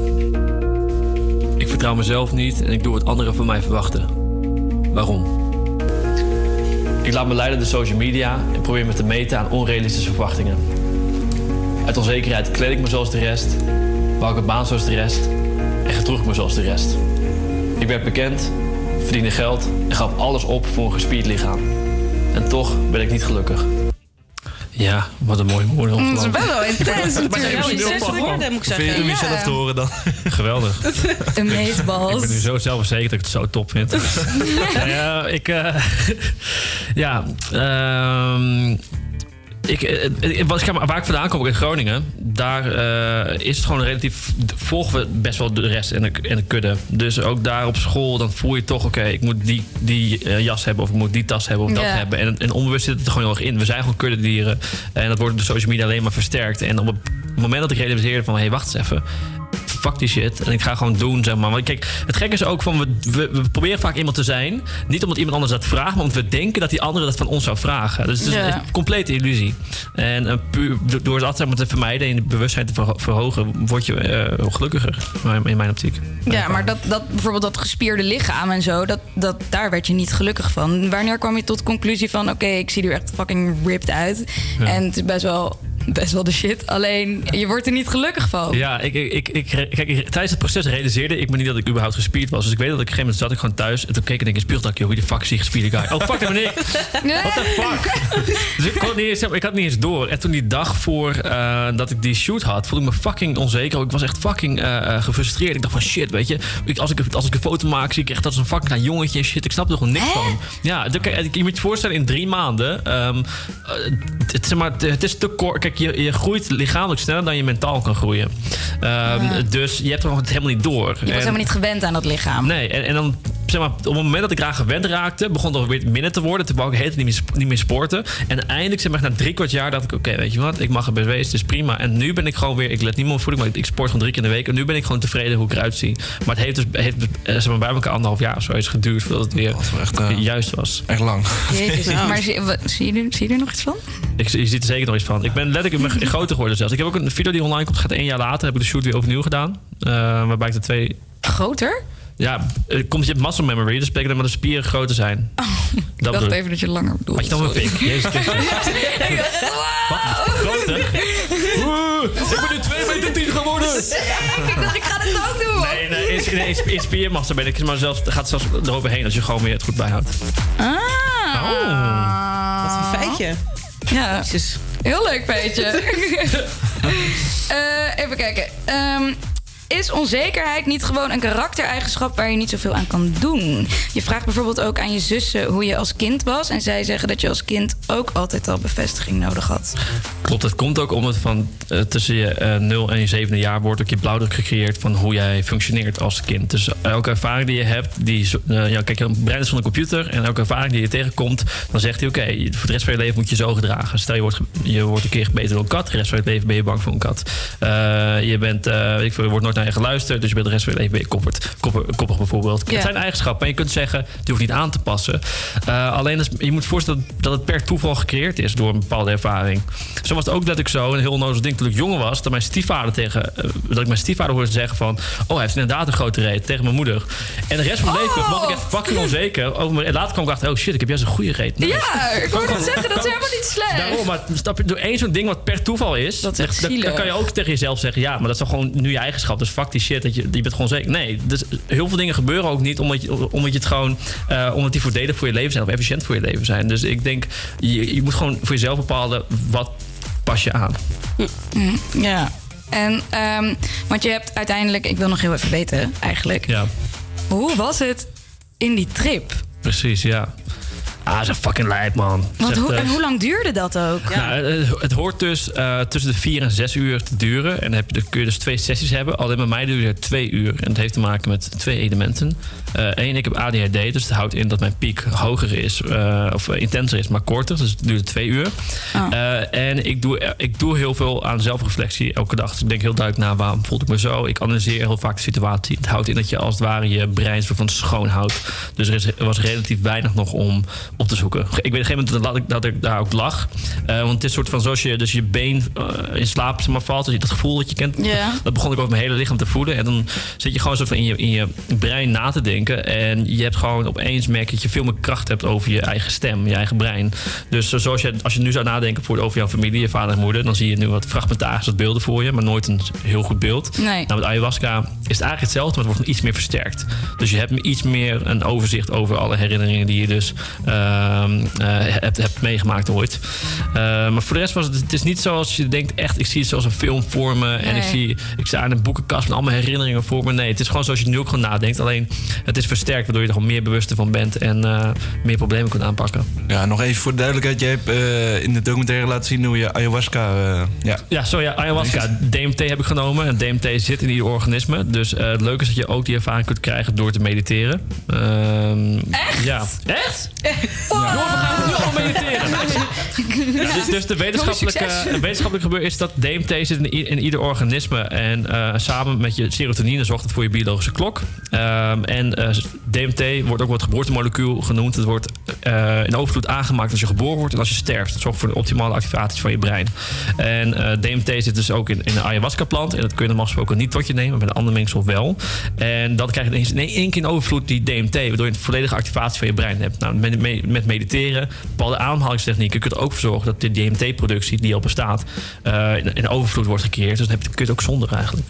Ik vertrouw mezelf niet en ik doe wat anderen van mij verwachten. Waarom? Ik laat me leiden door social media en probeer me te meten aan onrealistische verwachtingen. Uit onzekerheid kleed ik me zoals de rest, bouw ik een baan zoals de rest en gedroeg ik me zoals de rest. Ik werd bekend, verdiende geld en gaf alles op voor een gespierd lichaam. En toch ben ik niet gelukkig. Ja, wat een mooi woord. Mm, dat is best wel intens natuurlijk. Wel intens woorden, moet ik Vind je het om zeggen. jezelf Ja. te horen dan? Geweldig. Amazeballs. Ik ben nu zo zelfverzekerd dat ik het zo top vind. Ja, ik... eh, ja, ehm... Ik, eh, eh, wat, waar ik vandaan kom, in Groningen, daar eh, is het gewoon relatief. volgen we best wel de rest en de, en de kudde. Dus ook daar op school, dan voel je toch, oké, ik moet die, die eh, jas hebben, of ik moet die tas hebben, of dat hebben. En, en onbewust zit het er gewoon heel erg in. We zijn gewoon kuddedieren. En dat wordt door social media alleen maar versterkt. En op het moment dat ik realiseerde van, hé, hey, wacht eens even fuck die shit. En ik ga gewoon doen, zeg maar. Want kijk, het gekke is ook van, we, we, we proberen vaak iemand te zijn. Niet omdat iemand anders dat vraagt, maar omdat we denken dat die andere dat van ons zou vragen. Dus het is Ja. een complete illusie. En eh, puur, do- door dat zeg maar, te vermijden en je bewustzijn te verho- verhogen, word je eh, gelukkiger, in- mijn optiek. Ja, maar dat, dat, bijvoorbeeld dat gespierde lichaam en zo, dat, dat, daar werd je niet gelukkig van. Wanneer kwam je tot de conclusie van... oké, ik zie er echt fucking ripped uit. Ja. En het is best wel, best wel de shit. Alleen, je wordt er niet gelukkig van. Ja, ik, ik, ik, kijk, tijdens het proces realiseerde ik me niet dat ik überhaupt gespierd was. Dus ik weet dat ik op een gegeven moment zat ik gewoon thuis en toen keek ik in dacht ik, joh, wie de fuck is die gespierde guy? Oh, fuck, dat ben ik. What the fuck? Dus ik, kon niet eens, ik had niet eens door. En toen die dag voor eh, dat ik die shoot had, voelde ik me fucking onzeker. Ik was echt fucking eh, eh, gefrustreerd. Ik dacht van shit, weet je. Ik, als, ik, als ik een foto maak, zie ik echt dat is een fucking klein jongetje en shit. Ik snap er gewoon niks van. Ja, je moet je voorstellen, in drie maanden. ehm, eh, het, zeg maar, het is te kort. Kijk, je, je groeit lichamelijk sneller dan je mentaal kan groeien. Ehm, Ja. Dus je hebt er gewoon helemaal niet door. Je En- helemaal niet gewend aan dat lichaam. Nee, en, en dan zeg maar, op het moment dat ik eraan gewend raakte, begon het weer minder te worden. Toen wou ik het niet meer, niet meer sporten. En eindelijk, zeg maar, na drie kwart jaar, dacht ik: oké, weet je wat, ik mag er best wezen, het is prima. En nu ben ik gewoon weer, ik let niet meer op voeding, maar ik sport gewoon drie keer in de week. En nu ben ik gewoon tevreden hoe ik eruit zie. Maar het heeft dus, heeft, eh, zeg maar, bij elkaar anderhalf jaar of zo is geduurd voordat het weer juist was. Echt lang. Jezus, maar zie, wat- zie, je, er- zie je er nog iets van? Ik, je ziet er zeker nog iets van. Ik ben letterlijk ik ben groter geworden zelfs. Ik heb ook een video die online komt, gaat één jaar later, heb ik de shoot weer overnieuw gedaan. Eh, waarbij ik de twee Groter? Ja, er komt, je hebt muscle memory, dus betekent dat maar de spieren groter zijn. dat Oh, Ik dacht even dat je langer bedoelde. Had je dan een pik? Jezus Christus. Wat? Groter? Oeh, ik ben nu 2 meter 10 geworden. ik dacht, ik ga het ook doen. Nee, nee, in, in, in, spiermassa ben ik maar zelfs, gaat zelfs eroverheen als je gewoon weer het goed bijhoudt. Ah. Wat een feitje. Ja, heel leuk feitje. Eh, even kijken. Ehm, is onzekerheid niet gewoon een karaktereigenschap waar je niet zoveel aan kan doen? Je vraagt bijvoorbeeld ook aan je zussen hoe je als kind was. En zij zeggen dat je als kind ook altijd al bevestiging nodig had. Klopt, het komt ook omdat van eh, tussen je eh 0 en je zevende jaar wordt ook je blauwdruk gecreëerd van hoe jij functioneert als kind. Dus elke ervaring die je hebt, die, eh, ja, kijk, je brein is van een computer en elke ervaring die je tegenkomt, dan zegt hij: Oké, voor de rest van je leven moet je zo gedragen. Stel je wordt, je wordt een keer gebeten door een kat, de rest van je leven ben je bang voor een kat. Je, bent, ik je wordt nooit naar je geluisterd. Dus je bent de rest van je leven weer kopperd, koppig, koppig bijvoorbeeld. Ja. Het zijn eigenschappen. En je kunt zeggen, die hoeft niet aan te passen. Eh, alleen is- je moet voorstellen dat het per toeval gecreëerd is door een bepaalde ervaring. Zo was het ook dat ik zo, een heel onnozel ding toen ik jonger was, dat mijn stiefvader tegen, eh, dat ik mijn stiefvader hoorde zeggen van, oh hij heeft inderdaad een grote reet tegen mijn moeder. En de rest van mijn leven was ik echt fucking onzeker over mijn, en later kwam ik achter, oh shit, ik heb juist een goede reet. Nice. Ja, ik zeggen, dat is helemaal niet slecht. Daarom, maar snap je, door één zo'n ding wat per toeval is, Dat is echt kan je ook tegen jezelf zeggen, ja, maar dat is toch gewoon nu je eigenschap. Dus fuck die shit, dat je, je bent gewoon zeker. Nee, dus heel veel dingen gebeuren ook niet omdat je, omdat je het gewoon, eh, omdat die voordelig voor je leven zijn of efficiënt voor je leven zijn. Dus ik denk, je, je moet gewoon voor jezelf bepalen wat pas je aan. Mm, Ja. En, ehm, want je hebt uiteindelijk, ik wil nog heel even weten eigenlijk. Ja. Hoe was het in die trip? Precies, ja. Ah, dat is een fucking lijp, man. Want hoe, eh, en hoe lang duurde dat ook? Nou, het, het hoort dus eh, tussen de vier en zes uur te duren. En dan, heb je, dan kun je dus twee sessies hebben. Alleen bij mij duurde het twee uur. En het heeft te maken met twee elementen. Eén, ik heb ADHD, dus dat houdt in dat mijn piek hoger is. eh, of eh, intenser is, maar korter. Dus het duurt twee uur. Eh, en ik doe, ik doe heel veel aan zelfreflectie elke dag. Dus ik denk heel duidelijk na waarom voelde ik me zo. Ik analyseer heel vaak de situatie. Het houdt in dat je als het ware je brein soort van schoon houdt. Dus er, is, er was relatief weinig nog om op te zoeken. Ik weet op een gegeven moment dat ik, daar ook lag. Eh, want het is soort van zoals je dus je been eh, in slaap maar, valt. Dus dat gevoel dat je kent. Dat begon ik over mijn hele lichaam te voelen. En dan zit je gewoon soort van in je, in je brein na te denken. En je hebt gewoon opeens merk je dat je veel meer kracht hebt over je eigen stem, je eigen brein. Dus eh, zoals je, als je nu zou nadenken voor, over jouw familie, je vader en moeder, dan zie je nu wat fragmentarisch wat beelden voor je, maar nooit een heel goed beeld. Nee. Nou, met ayahuasca is het eigenlijk hetzelfde, maar het wordt iets meer versterkt. Dus je hebt iets meer een overzicht over alle herinneringen die je dus hebt, hebt meegemaakt ooit. Eh, maar voor de rest was het, het is niet zoals je denkt, echt, ik zie het zoals een film voor me. En ik, zie, ik sta in een boekenkast met allemaal herinneringen voor me. Nee, het is gewoon zoals je nu ook gewoon nadenkt. Alleen het is versterkt, waardoor je er gewoon meer bewust van bent en eh, meer problemen kunt aanpakken. Ja, nog even voor de duidelijkheid. Jij hebt eh, in de documentaire laten zien hoe je ayahuasca... eh, ja. Ja, zo ja, ayahuasca. DMT heb ik genomen. En DMT zit in ieder organisme. Dus eh, het leuke is dat je ook die ervaring kunt krijgen door te mediteren. Echt? Ja. Echt? Ja. Jongen, we gaan nu al mediteren. Ja, dus, dus de wetenschappelijke, het wetenschappelijk gebeuren is dat DMT zit in, in ieder organisme. En eh, samen met je serotonine zorgt het voor je biologische klok. Ehm, en eh, DMT wordt ook wat geboortemolecuul genoemd. Het wordt eh, in overvloed aangemaakt als je geboren wordt en als je sterft. Het zorgt voor de optimale activatie van je brein. En eh, DMT zit dus ook in, in een ayahuasca-plant. En dat kun je normaal gesproken niet tot je nemen, maar met een ander mengsel wel. En dat krijg je ineens in één keer in overvloed die DMT, waardoor je een volledige activatie van je brein hebt. Nou, met, mediteren, bepaalde ademhalingstechnieken, kun je er ook voor zorgen dat de DMT-productie die al bestaat, eh, in, in overvloed wordt gecreëerd. Dus dan heb je, kun je het ook zonder eigenlijk.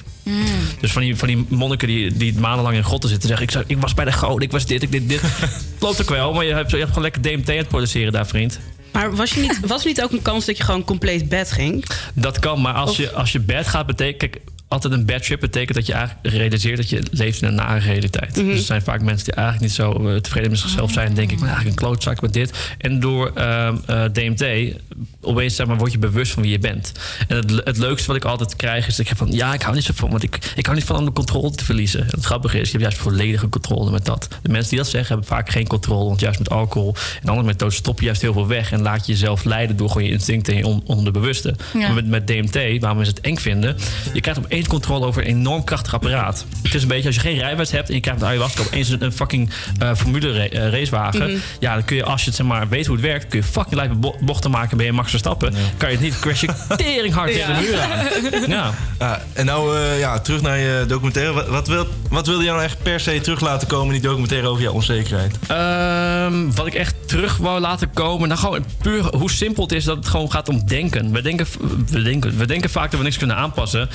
Dus van die, van die monniken die, die maandenlang in grotten zitten zeggen... Ik, zou, ik was bij de goden, ik was dit, ik dit, dit. Klopt ook wel, maar je hebt, je hebt gewoon lekker DMT aan het produceren daar, vriend. Maar was, je niet, was er niet ook een kans dat je gewoon compleet bed ging? Dat kan, maar als, Of- je, als je bad gaat, betekent... Kijk, altijd een bad trip betekent dat je eigenlijk realiseert dat je leeft in een nare realiteit. Mhm. Dus er zijn vaak mensen die eigenlijk niet zo eh, tevreden met zichzelf zijn. En denk ik, ben eigenlijk een klootzak met dit. En door ehm, eh, DMT, opeens zeg maar, word je bewust van wie je bent. En het, het leukste wat ik altijd krijg is dat ik heb van... Ja, ik hou niet zo van, want ik, ik hou niet van om de controle te verliezen. En het grappige is, je hebt juist volledige controle met dat. De mensen die dat zeggen, hebben vaak geen controle. Want juist met alcohol en andere methodes stop je juist heel veel weg. En laat je jezelf leiden door gewoon je instincten en je on- onderbewuste. Ja. Maar met, met DMT, waarom is het eng vinden? Je krijgt opeens controle over een enorm krachtig apparaat. Het is een beetje als je geen rijbewijs hebt en je krijgt met ayahuasca opeens een, een fucking eh formule ra- eh, racewagen. Mhm. Ja, dan kun je als je het zeg maar weet hoe het werkt, kun je fucking lijpe bo- bochten maken. Ben je Max Verstappen? Kan je het niet, crash je tering hard tegen de muur aan. Ja. Ja, en nou eh, ja, terug naar je documentaire. Wat, wat, wil, wat wilde je nou echt per se terug laten komen in die documentaire over jouw onzekerheid? Ehm, wat ik echt terug wou laten komen. Nou, gewoon puur hoe simpel het is dat het gewoon gaat om denken. We denken, we denken, we denken vaak dat we niks kunnen aanpassen.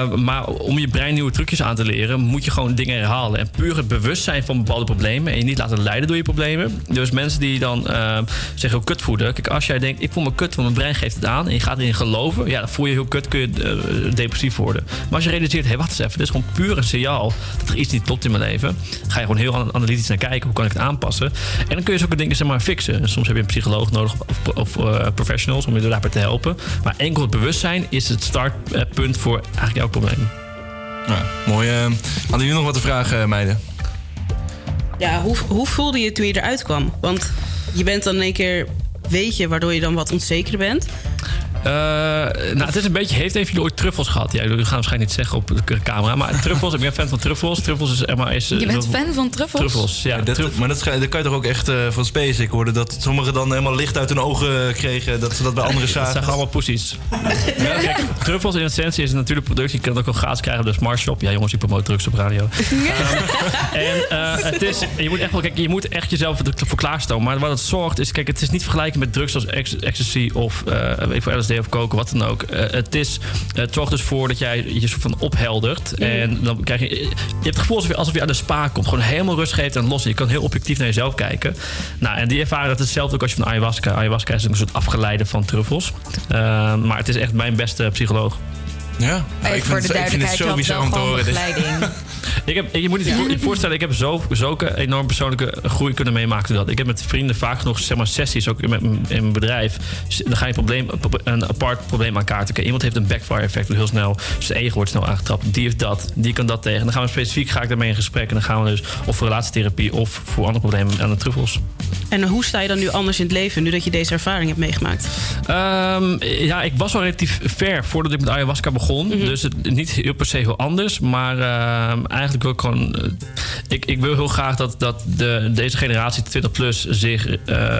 Eh, maar om je brein nieuwe trucjes aan te leren, moet je gewoon dingen herhalen. En puur het bewustzijn van bepaalde problemen. En je niet laten leiden door je problemen. Dus mensen die dan eh, zeggen heel kut voelen. Kijk, als jij denkt, ik voel me kut, want mijn brein geeft het aan. En je gaat erin geloven. Ja, dan voel je heel kut, kun je eh, depressief worden. Maar als je realiseert, hé, hey, wacht eens even. Dit is gewoon puur een signaal dat er iets niet klopt in mijn leven. Ga je gewoon heel an- analytisch naar kijken. Hoe kan ik het aanpassen? En dan kun je zulke dingen zeg maar fixen. Soms heb je een psycholoog nodig of, of eh, professionals om je daarbij te helpen. Maar enkel het bewustzijn is het startpunt voor eigenlijk elk probleem. Ja, mooi. eh. hadden jullie nog wat te vragen, eh, meiden? Ja, hoe, hoe voelde je toen je eruit kwam? Want je bent dan in één keer, weet je, waardoor je dan wat onzeker bent. Eh, nou, het is een beetje... Heeft een van jullie ooit truffels gehad? Ja, jullie gaan waarschijnlijk niet zeggen op de camera. Maar truffels, ik ben fan van truffels. Truffels is... Maar is Je bent fan van truffels? Truffels, ja. dat, maar dat, dat kan je toch ook echt eh, van Space. Ik hoorde dat sommigen dan helemaal licht uit hun ogen kregen. Dat ze dat bij anderen Dat zagen. zijn allemaal poesies. Ja, kijk, truffels in essentie is een natuurlijk product. Je kan het ook al gratis krijgen op de Smart Shop. Ja, jongens, ik promote drugs op radio. Ehm, en eh, het is, je moet echt wel, kijk, je moet echt jezelf ervoor klaarstomen. Maar wat het zorgt is, kijk, het is niet vergelijken met drugs zoals ex- ecstasy of eh weet ik, LSD of coke, wat dan ook. Eh, het is, het zorgt dus voor dat jij je soort van opheldert. En dan krijg je, je hebt het gevoel alsof je, alsof je uit de spa komt. Gewoon helemaal rust geeft en los. Je kan heel objectief naar jezelf kijken. Nou, en die ervaring, dat is hetzelfde ook als je van ayahuasca. Ayahuasca is een soort afgeleide van truffels. Eh, maar het is echt mijn beste psycholoog. Ja, Even voor de duidelijkheid, je had wel gewoon begeleiding. Ik heb, je moet je voor- je voorstellen, ik heb zo, zulke enorm persoonlijke groei kunnen meemaken. door Dat. Ik heb met vrienden vaak genoeg zeg maar, sessies, ook in mijn, in mijn bedrijf. Dan ga je een, probleem, een apart probleem aan kaarten. Iemand heeft een backfire effect heel snel. Zijn ego wordt snel aangetrapt. Die heeft dat, die kan dat tegen. Dan gaan we specifiek ga ik daarmee in gesprek. En dan gaan we dus of voor relatietherapie of voor andere problemen aan de truffels. En hoe sta je dan nu anders in het leven, nu dat je deze ervaring hebt meegemaakt? Ehm, ja, ik was al relatief ver voordat ik met ayahuasca begon. Dus het, niet heel per se heel anders. Maar ehm, eigenlijk wil ik gewoon... eh, ik, ik wil heel graag dat, dat de, deze generatie 20 plus zich eh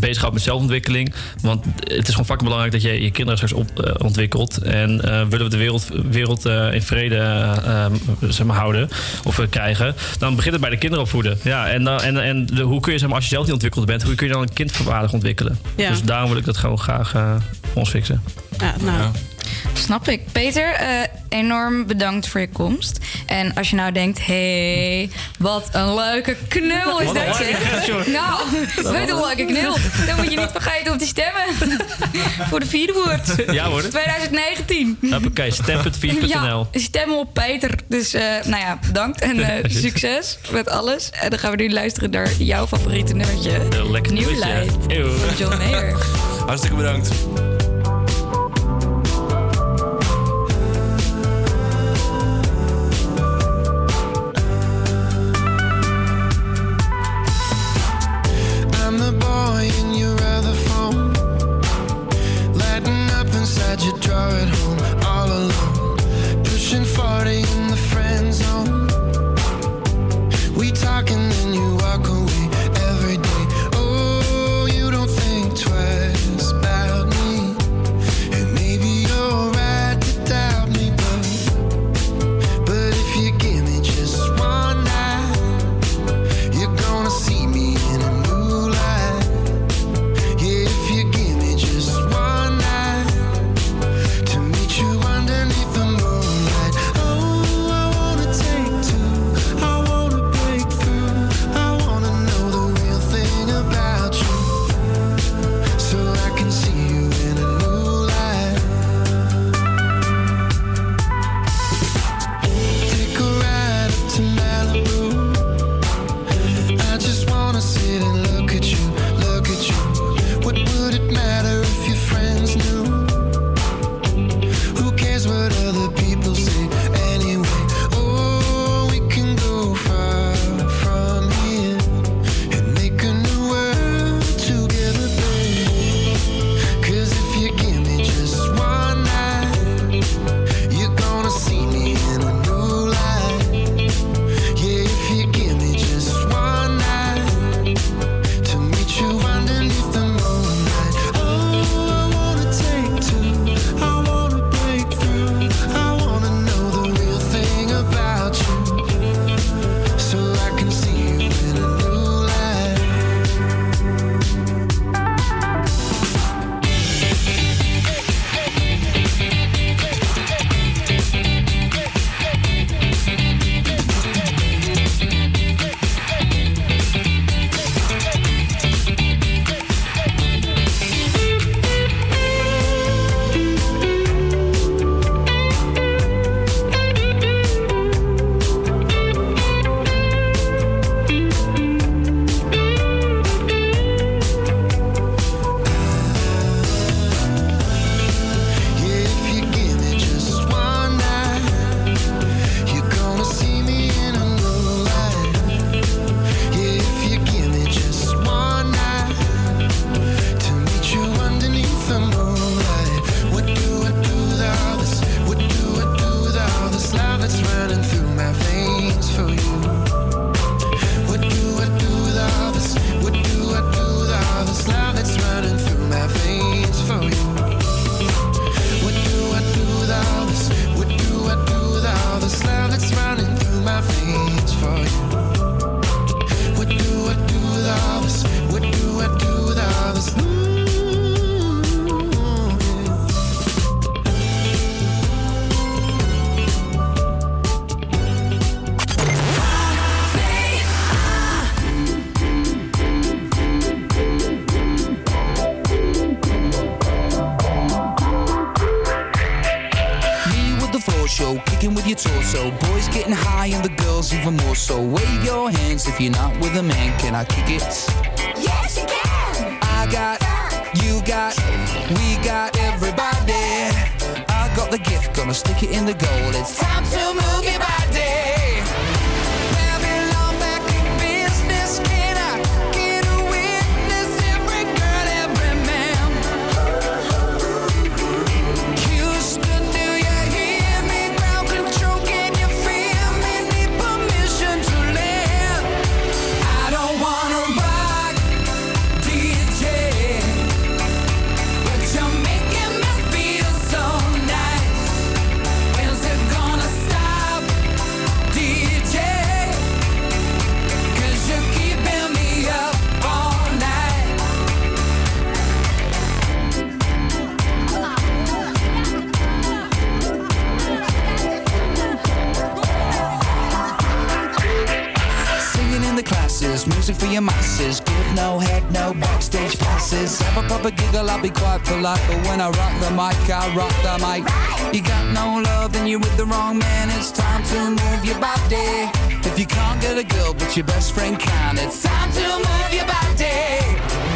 bezighoudt met zelfontwikkeling. Want het is gewoon fucking belangrijk dat je je kinderen straks op, eh, ontwikkelt. En eh, willen we de wereld, wereld eh, in vrede eh, eh, zeg maar, houden of krijgen... dan begint het bij de kinderen opvoeden. Ja, en, dan, en, en de, hoe kun je, zeg maar, als je zelf niet ontwikkeld bent... hoe kun je dan een kind waardig ontwikkelen? Ja. Dus daarom wil ik dat gewoon graag voor ons fixen. Ja, nou. Snap ik. Peter, eh, enorm bedankt voor je komst. En als je nou denkt, hé, hey, wat een leuke knul is Wat dat, zeg. joh. Nou, weet een leuke knul. Dan moet je niet vergeten om te stemmen. voor de vierde woord. Ja, hoor. 2019. Hoppakee, stem.4.nl. Ja, stemmen op Peter. Dus eh, nou ja, bedankt en eh, succes met alles. En dan gaan we nu luisteren naar jouw favoriete nummertje. Heel lekker New nummertje. Light van John Mayer. Hartstikke bedankt. started so. Wave your hands if you're not with a man. Can I kick it? Yes, you can. I got, you got, we got everybody. I got the gift, gonna stick it in the goal. It's time a giggle, I'll be quite polite. But when I rock the mic, I rock the mic. You got no love, then you're with the wrong man. It's time to move your body. If you can't get a girl, but your best friend can, it's time to move your body.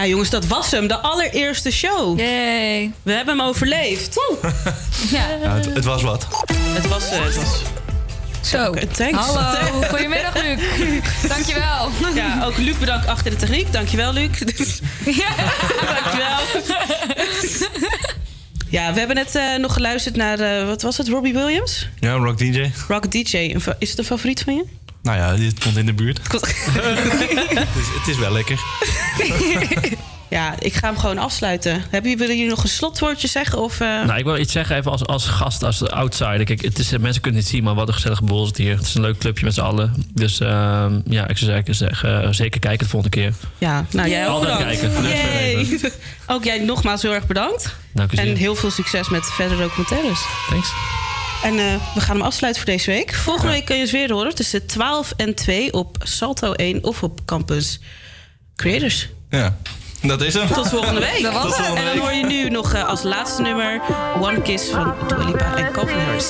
Ja, jongens, dat was hem. De allereerste show. Yay. We hebben hem overleefd. Ja. Ja, het, het was wat. Het was... eh, het was... Zo. thanks. Hallo. Goedemiddag, Luc. Dankjewel. Ja, ook Luc bedankt achter de techniek. Dankjewel, Luc. Ja. Dankjewel. Ja, we hebben net eh, nog geluisterd naar, eh, wat was het, Robbie Williams? Ja, Rock DJ. Rock DJ. Is het een favoriet van je? Nou ja, dit komt in de buurt. het, is, het is wel lekker. Ja, ik ga hem gewoon afsluiten. Hebben jullie, willen jullie nog een slotwoordje zeggen? Of, eh, Nou, ik wil iets zeggen even als, als gast, als outsider. Kijk, het is, mensen kunnen het niet zien, maar wat een gezellige boel is het hier. Het is een leuk clubje met z'n allen. Dus ehm, ja, ik zou zeggen, zeggen, eh, zeker kijken de volgende keer. Ja, nou jij ook Altijd bedankt. kijken. Ook jij nogmaals heel erg bedankt. Dank u zeer. En heel veel succes met verdere documentaires. Thanks. En eh, we gaan hem afsluiten voor deze week. Volgende week kun je eens weer horen tussen 12 en 2 op Salto 1 of op Campus Creators. Ja. Dat is hem. Tot volgende week. Dat was Tot. En dan hoor je nu nog eh, als laatste nummer One Kiss van Dua Lipa en Calvin Harris.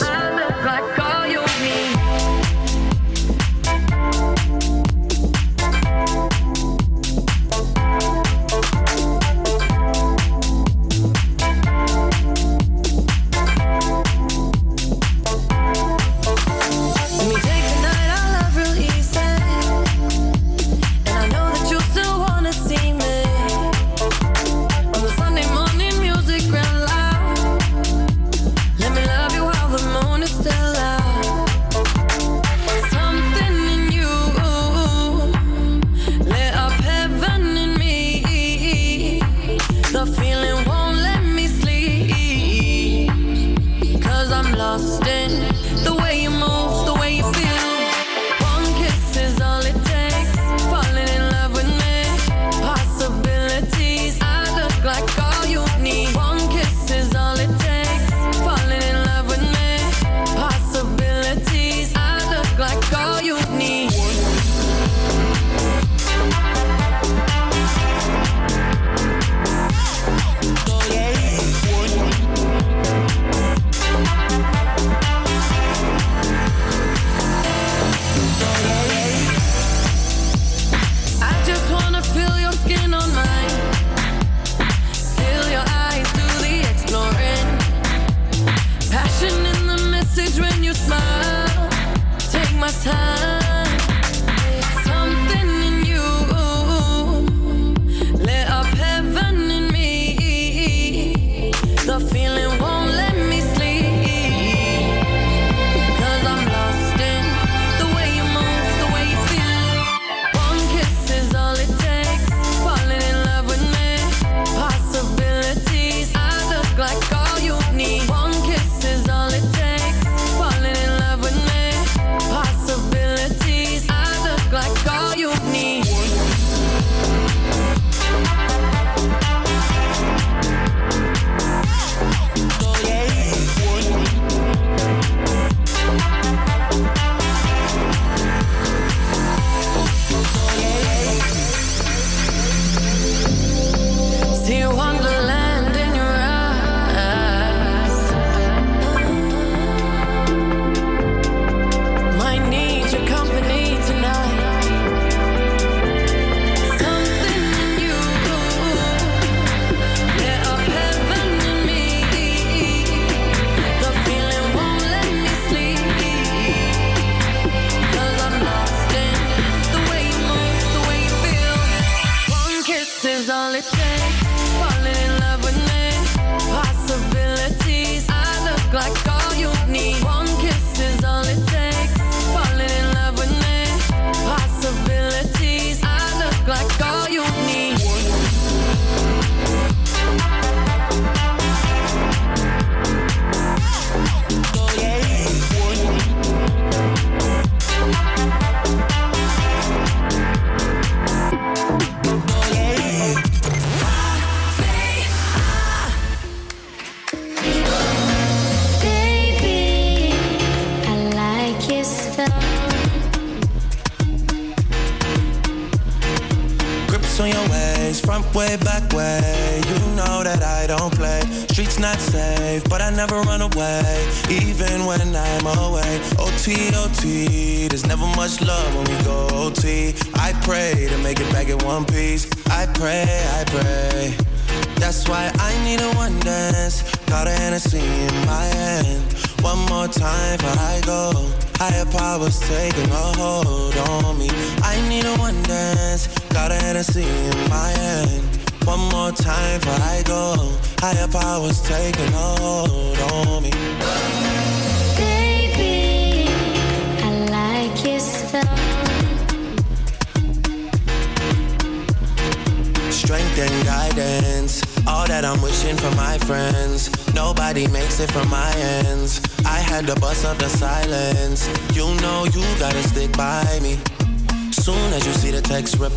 time.